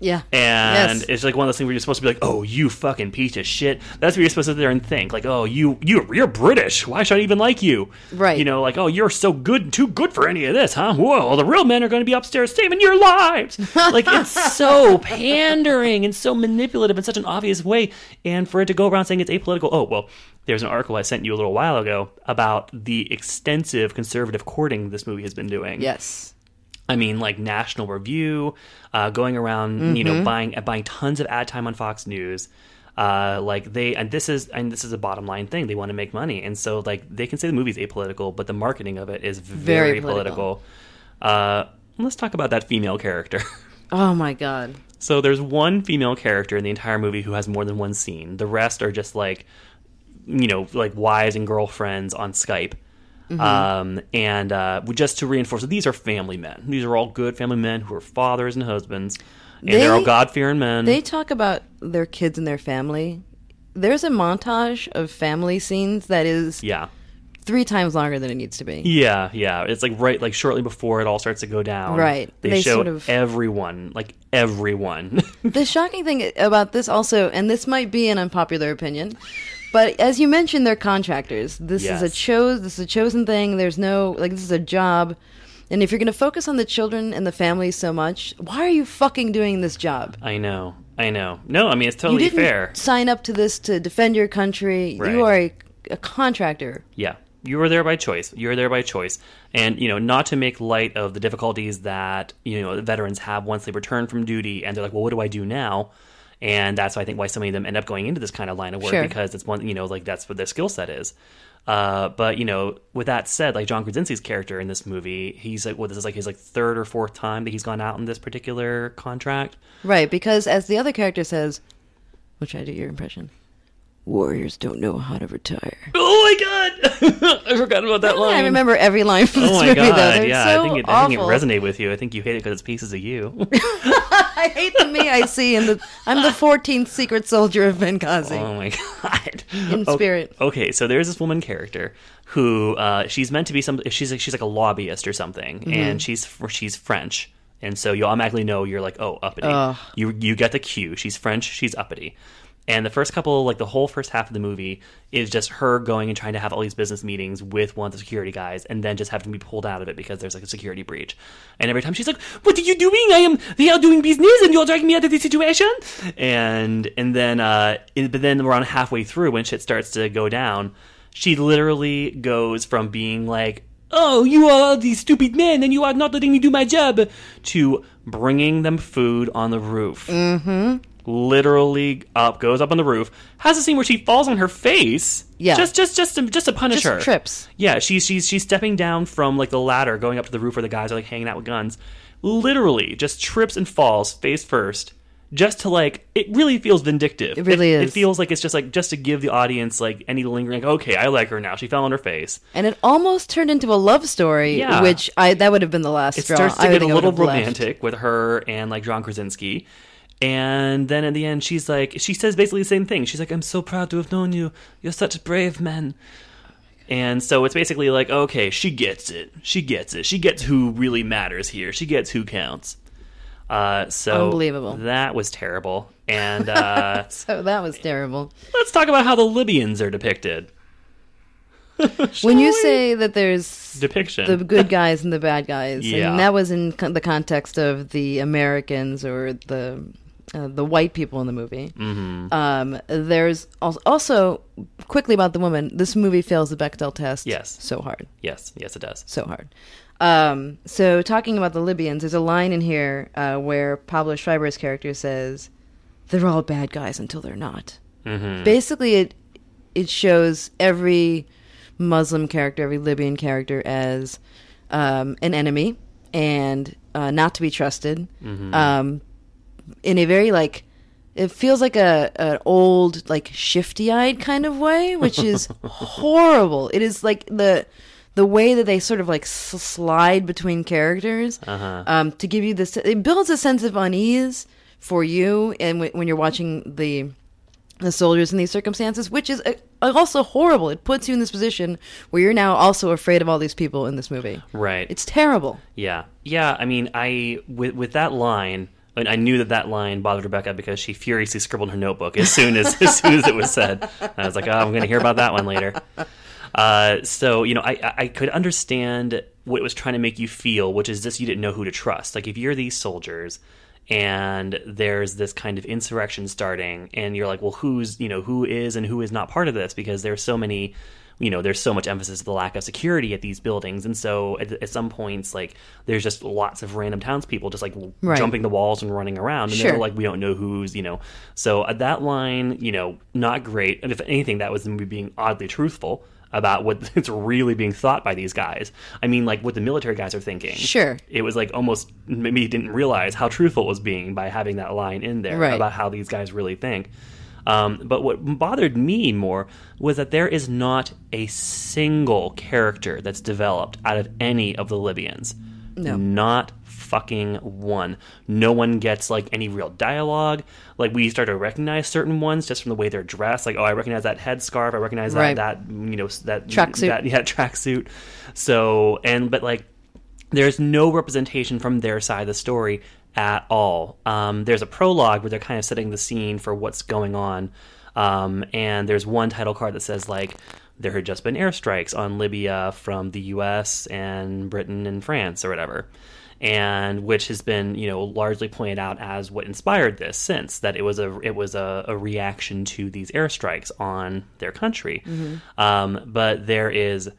Yeah. And Yes. it's like one of those things where you're supposed to be like, "Oh, you fucking piece of shit." That's what you're supposed to sit there and think, like, "Oh, you you you're British. Why should I even like you?" Right. You know, like, "Oh, you're so good, and too good for any of this, huh?" Whoa, the real men are going to be upstairs saving your lives. like it's so pandering and so manipulative in such an obvious way, and for it to go around saying it's apolitical. Oh well, there's an article I sent you a little while ago about the extensive conservative courting this movie has been doing. yes. I mean, like National Review, uh, going around, you know, buying buying tons of ad time on Fox News. Uh, like they and this is and this is a bottom line thing. They want to make money, and so like they can say the movie's apolitical, but the marketing of it is very, Very political. political. Uh, let's talk about that female character. Oh my god. So there's one female character in the entire movie who has more than one scene. The rest are just like, you know, like wives and girlfriends on Skype. Mm-hmm. Um, and uh, just to reinforce it, these are family men. These are all good family men who are fathers and husbands, and they, are all God fearing men. They talk about their kids and their family. There's a montage of family scenes that is yeah, three times longer than it needs to be. yeah, yeah. It's like right, like shortly before it all starts to go down. Right. They, They show sort of- everyone, like everyone. The shocking thing about this also, and this might be an unpopular opinion, but as you mentioned, they're contractors. This is a chose. This is a chosen thing. There's no like this is a job, and if you're going to focus on the children and the families so much, why are you fucking doing this job? I know, I know. No, I mean it's You totally didn't fair. sign up to this to defend your country. Right. You are a, a contractor. Yeah. You were there by choice. You were there by choice. And, you know, not to make light of the difficulties that, you know, veterans have once they return from duty and they're like, well, what do I do now? And that's, why I think, why so many of them end up going into this kind of line of work Sure. because it's one, you know, like that's what their skill set is. Uh, but you know, with that said, like John Krasinski's character in this movie, he's like, what this is like his like third or fourth time that he's gone out in this particular contract. Right, because as the other character says, which I do your impression, warriors don't know how to retire. Oh my god, I forgot about that line. I remember every line from this Oh my movie, god! though. They're yeah, so I think it, I think it resonated with you. I think you hate it because it's pieces of you. I hate the me I see in the. I'm the 14th secret soldier of Benghazi. Oh my god! In O- spirit. Okay, so there's this woman character who uh, she's meant to be some. She's like, she's like a lobbyist or something, Mm-hmm. and she's she's French, and so you automatically know you're like, oh, uppity. Ugh. You you get the cue. She's French. She's uppity. And the first couple, like the whole first half of the movie, is just her going and trying to have all these business meetings with one of the security guys, and then just having to be pulled out of it because there's like a security breach. And every time she's like, "What are you doing? I am they are doing business, and you're dragging me out of this situation." And and then, uh, but then around halfway through, when shit starts to go down, she literally goes from being like, "Oh, you are all these stupid men, and you are not letting me do my job," to bringing them food on the roof literally up goes up on the roof has a scene where she falls on her face Yeah. just just just to, just to punish Just her trips. yeah she's she's she's stepping down from like the ladder going up to the roof where the guys are like hanging out with guns literally just trips and falls face first just to like it really feels vindictive It really it, is. feels like it's just like just to give the audience like any lingering like, okay i like her now she fell on her face And it almost turned into a love story, Yeah. which I that would have been the last it straw. starts to I get a think I would little have left. romantic with her and like John Krasinski. And then at the end, she's like, she says basically the same thing. She's like, I'm so proud to have known you. You're such a brave man. And so it's basically like, okay, she gets it. She gets it. She gets who really matters here. She gets who counts. Uh, so Unbelievable. That was terrible. And uh, So that was terrible. let's talk about how the Libyans are depicted. when you say that there's Depiction. the good guys and the bad guys, Yeah. and that was in the context of the Americans or the uh, the white people in the movie. Mm-hmm. Um, there's also, also quickly about the woman. This movie fails the Bechdel test. Yes. so hard, yes, yes, it does. so hard. Um, so talking about the Libyans, there's a line in here uh, where Pablo Schreiber's character says, "They're all bad guys until they're not." Mm-hmm. Basically, it it shows every Muslim character, every Libyan character as um, an enemy and uh, not to be trusted. Um, in a very like, it feels like a an old like shifty eyed kind of way, which is horrible. It is like the the way that they sort of like slide between characters Uh-huh. um, to give you this. It builds a sense of unease for you, and w- when you're watching the the soldiers in these circumstances, which is uh, also horrible. It puts you in this position where you're now also afraid of all these people in this movie. Right. It's terrible. Yeah, yeah. I mean, I with with that line, I, knew that that line bothered Rebecca because she furiously scribbled in her notebook as soon as as soon as it was said. I was like, oh, I'm going to hear about that one later. Uh, so you know, I I- I could understand what it was trying to make you feel, which is just you didn't know who to trust. Like if you're these soldiers. And there's this kind of insurrection starting, and you're like, well, who's you know who is and who is not part of this because there's so many you know there's so much emphasis to the lack of security at these buildings, and so at, at some points like there's just lots of random townspeople just like Right. jumping the walls and running around, and Sure. they're like we don't know who's you know. So at that line, you know, not great. And if anything, that was the movie being oddly truthful about what it's really being thought by these guys. I mean, like what the military guys are thinking. Sure. It was like almost maybe didn't realize how truthful it was being by having that line in there Right. about how these guys really think. Um, but what bothered me more was that there is not a single character that's developed out of any of the Libyans. No. Not fucking one. No one gets like any real dialogue. Like we start to recognize certain ones just from the way they're dressed. Like, oh, I recognize that headscarf. I recognize Right. that that you know that Tracksuit. That, yeah, tracksuit. So and but like there's no representation from their side of the story at all. Um, there's a prologue where they're kind of setting the scene for what's going on, um, and there's one title card that says like there had just been airstrikes on Libya from the U.S. and Britain and France or whatever. And which has been, you know, largely pointed out as what inspired this. Since that it was a it was a, a reaction to these airstrikes on their country, um, but there is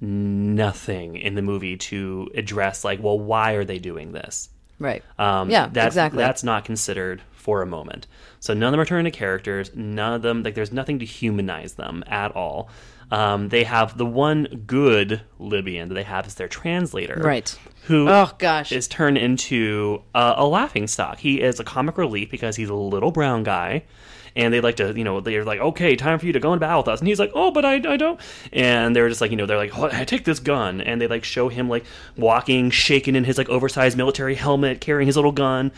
nothing in the movie to address like well why are they doing this Right. um, Yeah, that's, exactly. that's not considered for a moment so none of them are turned into characters none of them like there's nothing to humanize them at all um, they have the one good libyan that they have is their translator Right. who Oh, gosh. is turned into uh, a laughing stock. He is a comic relief because he's a little brown guy. And they like to, you know, they're like, okay, time for you to go and battle with us. And he's like, oh, but I, I don't. And they're just like, you know, they're like, oh, I take this gun. And they like show him like walking, shaking in his like oversized military helmet, carrying his little gun.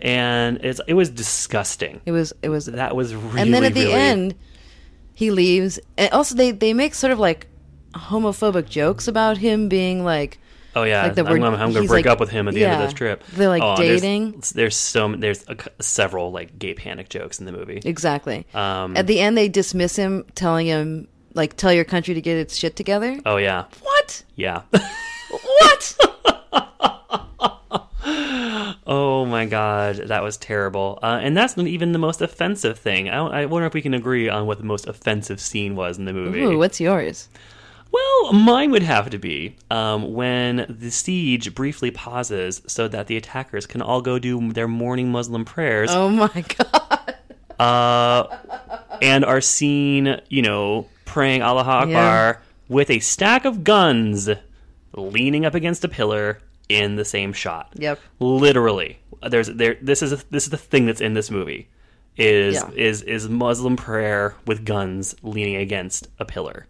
And it's it was disgusting. It was. It was. That was really, and then at the really- end, he leaves. And also, they they make sort of like homophobic jokes about him being like. Oh yeah, Like the I'm, word- I'm, I'm going to break like- up with him at the end of this trip. They're, like, Oh, there's- dating. There's, so there's a, several like gay panic jokes in the movie. Exactly. Um, At the end, they dismiss him, telling him like, "Tell your country to get its shit together." Oh yeah, What? yeah. What? oh my god, that was terrible. Uh, and that's not even the most offensive thing. I, I wonder if we can agree on what the most offensive scene was in the movie. Ooh, what's yours? Well, mine would have to be um, when the siege briefly pauses so that the attackers can all go do their morning Muslim prayers. Oh my god. uh, and are seen, you know, praying Allah Akbar Yeah. with a stack of guns leaning up against a pillar in the same shot. Yep. Literally, there's there. This is a, this is the thing that's in this movie. Is Yeah. is is Muslim prayer with guns leaning against a pillar.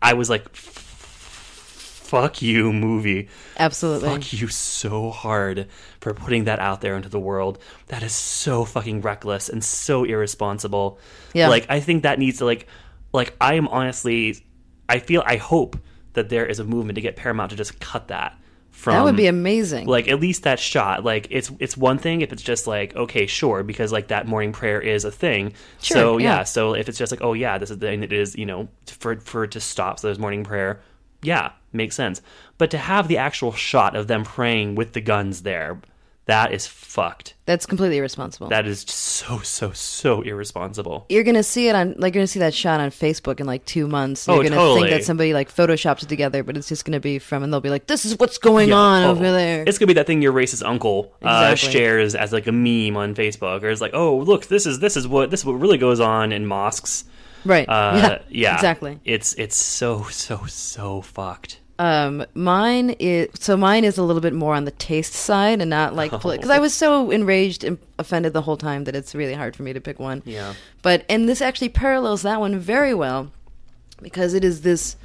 I was like, "Fuck you, movie." Absolutely. Fuck you so hard for putting that out there into the world. That is so fucking reckless and so irresponsible. Yeah. Like I think that needs to like like I am honestly I feel I hope that there is a movement to get Paramount to just cut that from That would be amazing. like at least that shot like it's it's one thing if it's just like okay sure because like that morning prayer is a thing Sure, so yeah. yeah so if it's just like oh yeah this is the and it is you know for for it to stop so there's morning prayer yeah makes sense but to have the actual shot of them praying with the guns there that is fucked That's completely irresponsible. that is just so so so irresponsible you're gonna see it on like you're gonna see that shot on Facebook in like two months. You're Oh, gonna totally. think that somebody like photoshopped it together, but it's just gonna be from and they'll be like, This is what's going on Oh, over there. It's gonna be that thing your racist uncle uh, Exactly. shares as like a meme on Facebook, or it's like, oh look, this is this is what this is what really goes on in mosques. right. Uh, yeah. yeah, Exactly. It's it's so so so fucked. Um, mine is so mine is a little bit more on the taste side and not like because I was so enraged and offended the whole time that it's really hard for me to pick one. Yeah. But and this actually parallels that one very well because it is this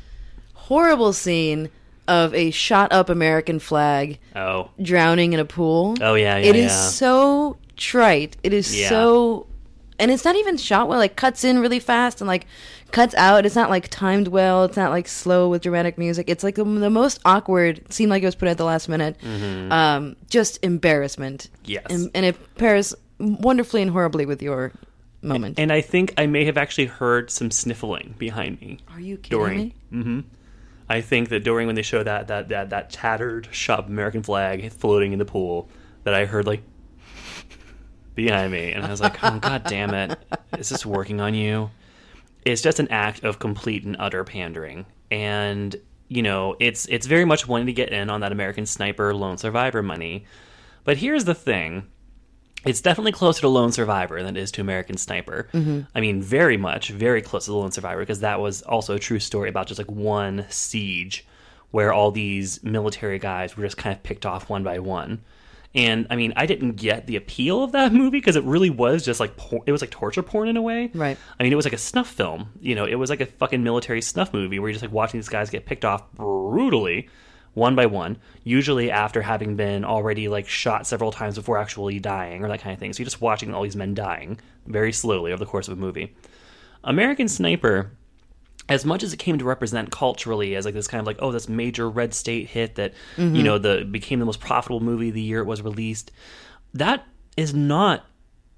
horrible scene of a shot up American flag Oh, drowning in a pool. Oh, yeah, yeah, It is yeah. so trite. It is Yeah. so, and it's not even shot well. Like cuts in really fast and like cuts out. It's not like timed well. It's not like slow with dramatic music. It's like the, the most awkward. Seemed like it was put at the last minute. Um, just embarrassment. Mm-hmm. Yes. and, and it pairs wonderfully and horribly with your moment. and I think I may have actually heard some sniffling behind me. Are you kidding during? me? I think that during when they show that that that that tattered shot of American flag floating in the pool, that I heard like behind me, and I was like, oh god damn it, is this working on you? it's just an act of complete and utter pandering. And you know, it's it's very much wanting to get in on that American Sniper Lone Survivor money. But here's the thing. It's definitely closer to Lone Survivor than it is to American Sniper. Mm-hmm. I mean, very much, very close to the Lone Survivor because that was also a true story about just like one siege where all these military guys were just kind of picked off one by one. And I mean, I didn't get the appeal of that movie because it really was just like por- it was like torture porn in a way. Right. I mean, it was like a snuff film. You know, it was like a fucking military snuff movie where you're just like watching these guys get picked off brutally, one by one. Usually after having been already like shot several times before actually dying or that kind of thing. So you're just watching all these men dying very slowly over the course of a movie. American Sniper as much as it came to represent culturally as like this kind of like oh this major red state hit that you mm-hmm. know the became the most profitable movie the year it was released that is not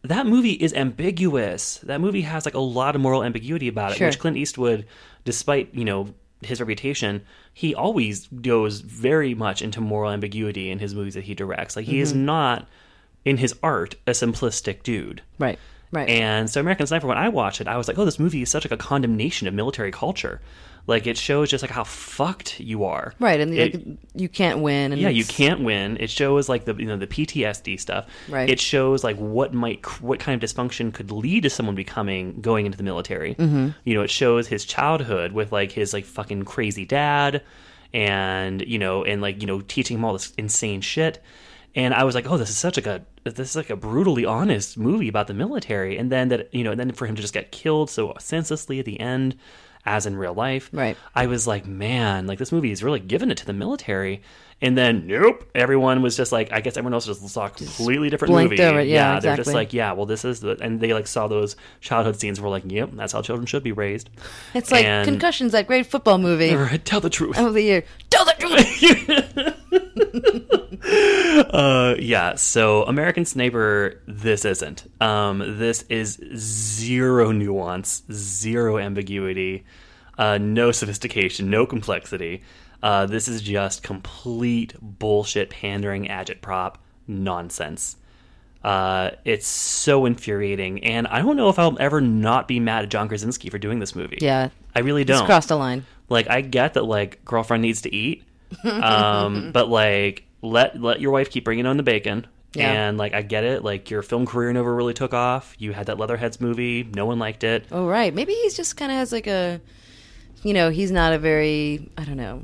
that movie is ambiguous. That movie has like a lot of moral ambiguity about it Sure. which clint eastwood despite you know his reputation he always goes very much into moral ambiguity in his movies that he directs. Like he is mm-hmm. not in his art a simplistic dude. Right. Right. and so American Sniper, when I watched it, I was like, oh, this movie is such like a condemnation of military culture. Like it shows just like how fucked you are. right. And It- like, you can't win. And yeah, you can't win. It shows like the you know the PTSD stuff. Right. It shows like what might what kind of dysfunction could lead to someone becoming going into the military. Mm-hmm. You know, it shows his childhood with like his like fucking crazy dad, and you know, and like you know teaching him all this insane shit. And I was like, oh, this is such like a this is like a brutally honest movie about the military. And then that you know, and then for him to just get killed so senselessly at the end. As in real life, Right. I was like, man, like this movie is really giving it to the military. And then, nope, everyone was just like, I guess everyone else just saw a completely different movie. over it. Yeah, they're just like, yeah, well, this is the, and they like saw those childhood scenes. Were like, yep, that's how children should be raised. It's like And- concussions. That great football movie Tell the truth. of the year. Tell the truth. Uh, yeah. So American Sniper, this isn't. Um, this is zero nuance, zero ambiguity, uh, no sophistication, no complexity. Uh, this is just complete bullshit, pandering, agitprop nonsense. Uh, it's so infuriating, and I don't know if I'll ever not be mad at John Krasinski for doing this movie. Yeah. I really don't. crossed the line. Like I get that like girlfriend needs to eat, um, but like let let your wife keep bringing on the bacon. Yeah. And like I get it, like your film career never really took off. You had that Leatherheads movie, no one liked it. Oh right. Maybe he's just kind of has like a, you know, he's not a very I don't know.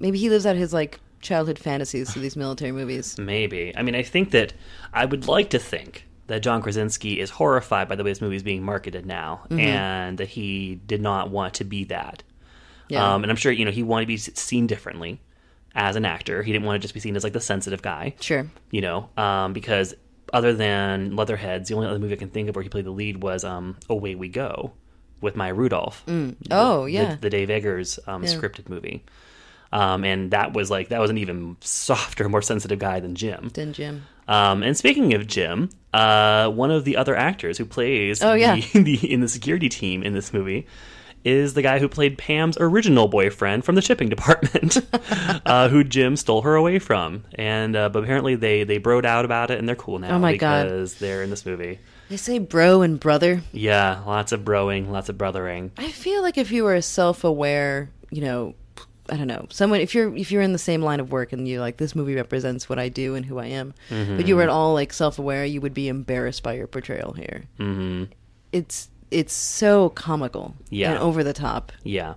Maybe he lives out his like childhood fantasies through these military movies. Maybe. I mean, I think that I would like to think that John Krasinski is horrified by the way this movie is being marketed now, Mm-hmm. and that he did not want to be that. Yeah. Um, and I'm sure you know he wanted to be seen differently as an actor. He didn't want to just be seen as like the sensitive guy. Sure. you know, um, because other than Leatherheads, the only other movie I can think of where he played the lead was um, Away We Go with Maya Rudolph. Oh the, yeah. the Dave Eggers um, Yeah. scripted movie, um, and that was like that was an even softer, more sensitive guy than Jim. Then Jim. Um, and speaking of Jim, uh, one of the other actors who plays Oh, yeah. the, the, in the security team in this movie is the guy who played Pam's original boyfriend from the shipping department, uh, who Jim stole her away from. And uh, but apparently they they broed out about it and they're cool now Oh, my God. because they're in this movie. They say bro and brother. Yeah, lots of broing, lots of brothering. I feel like if you were a self-aware, you know, I don't know, someone if you're if you're in the same line of work and you like this movie represents what I do and who I am, but you were at all like self-aware, you would be embarrassed by your portrayal here. Mm-hmm. It's it's so comical Yeah. and over the top, Yeah,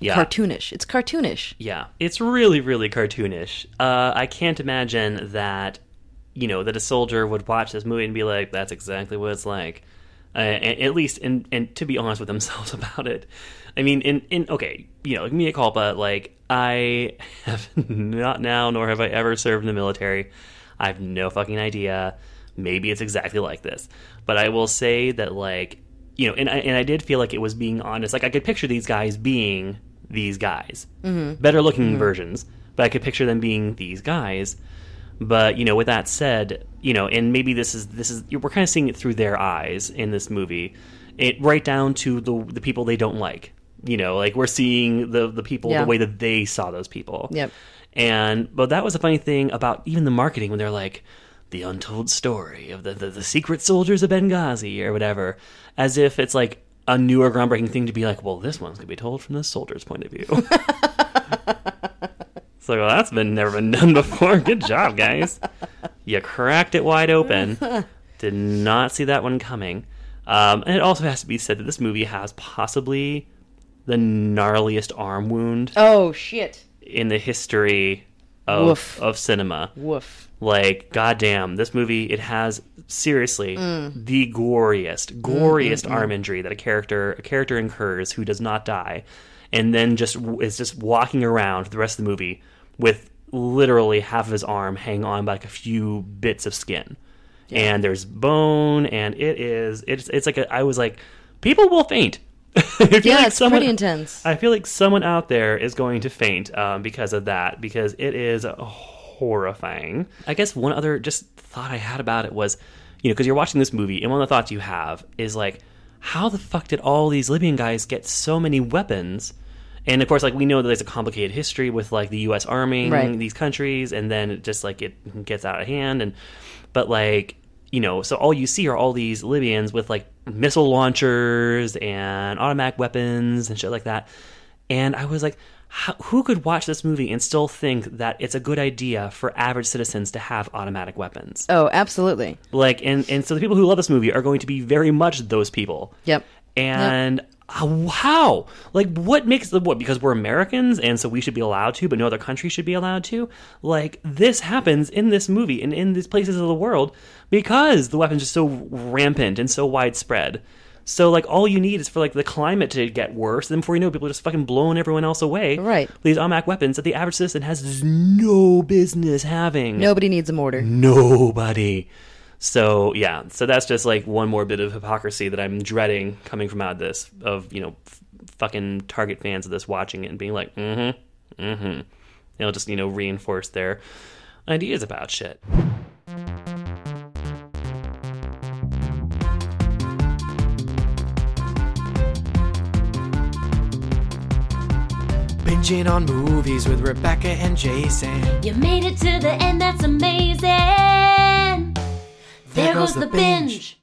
yeah. cartoonish. It's cartoonish. Yeah, it's really, really cartoonish. Uh, I can't imagine that, you know, that a soldier would watch this movie and be like, "That's exactly what it's like." Uh, a- at least, and and to be honest with themselves about it. I mean, in in okay, you know, me mea culpa. Like, I have not now, nor have I ever served in the military. I have no fucking idea. Maybe it's exactly like this, but I will say that, like, you know, and I, and I did feel like it was being honest. Like, I could picture these guys being these guys, mm-hmm. better looking mm-hmm. versions, but I could picture them being these guys. But you know, with that said, you know, and maybe this is this is we're kind of seeing it through their eyes in this movie, it right down to the the people they don't like. You know, like we're seeing the the people Yeah. the way that they saw those people. Yep. And but that was a funny thing about even the marketing when they're like the untold story of the, the the secret soldiers of Benghazi or whatever, as if it's like a newer, groundbreaking thing to be like, well, this one's gonna be told from the soldier's point of view. it's like, well, that's been never been done before. Good job, guys. You cracked it wide open. Did not see that one coming. Um, and it also has to be said that this movie has possibly the gnarliest arm wound Oh shit. in the history of Woof. of cinema. Woof. Like, goddamn, this movie it has seriously Mm. the goriest, goriest arm injury that a character a character incurs who does not die, and then just is just walking around for the rest of the movie with literally half of his arm hang on by like a few bits of skin, and there's bone, and it is it's it's like a, I was like, people will faint. I feel Yeah, like it's someone- pretty intense. I feel like someone out there is going to faint um, because of that, because it is horrifying. I guess one other just thought I had about it was, you know, because you're watching this movie, and one of the thoughts you have is like, how the fuck did all these Libyan guys get so many weapons? And of course, like we know that there's a complicated history with like the U.S. arming Right. these countries, and then it just like it gets out of hand. And but like you know, so all you see are all these Libyans with like missile launchers and automatic weapons and shit like that. And I was like, who could watch this movie and still think that it's a good idea for average citizens to have automatic weapons? Oh, absolutely. Like, and and so the people who love this movie are going to be very much those people. Yep. And how- Uh, how? Like, what makes the what? Because we're Americans, and so we should be allowed to, but no other country should be allowed to. Like, this happens in this movie and in these places of the world because the weapons are so rampant and so widespread. So, like, all you need is for like the climate to get worse, and then before you know, it, people are just fucking blowing everyone else away. Right. with These automatic weapons that the average citizen has no business having. Nobody needs a mortar. Nobody. So yeah, so that's just like one more bit of hypocrisy that I'm dreading coming from out of this of you know f- fucking Target fans of this watching it and being like, mm-hmm, mm-hmm. They'll just you know reinforce their ideas about shit. Binging on movies with Rebecca and Jason. You made it to the end, that's amazing. There, goes, the binge.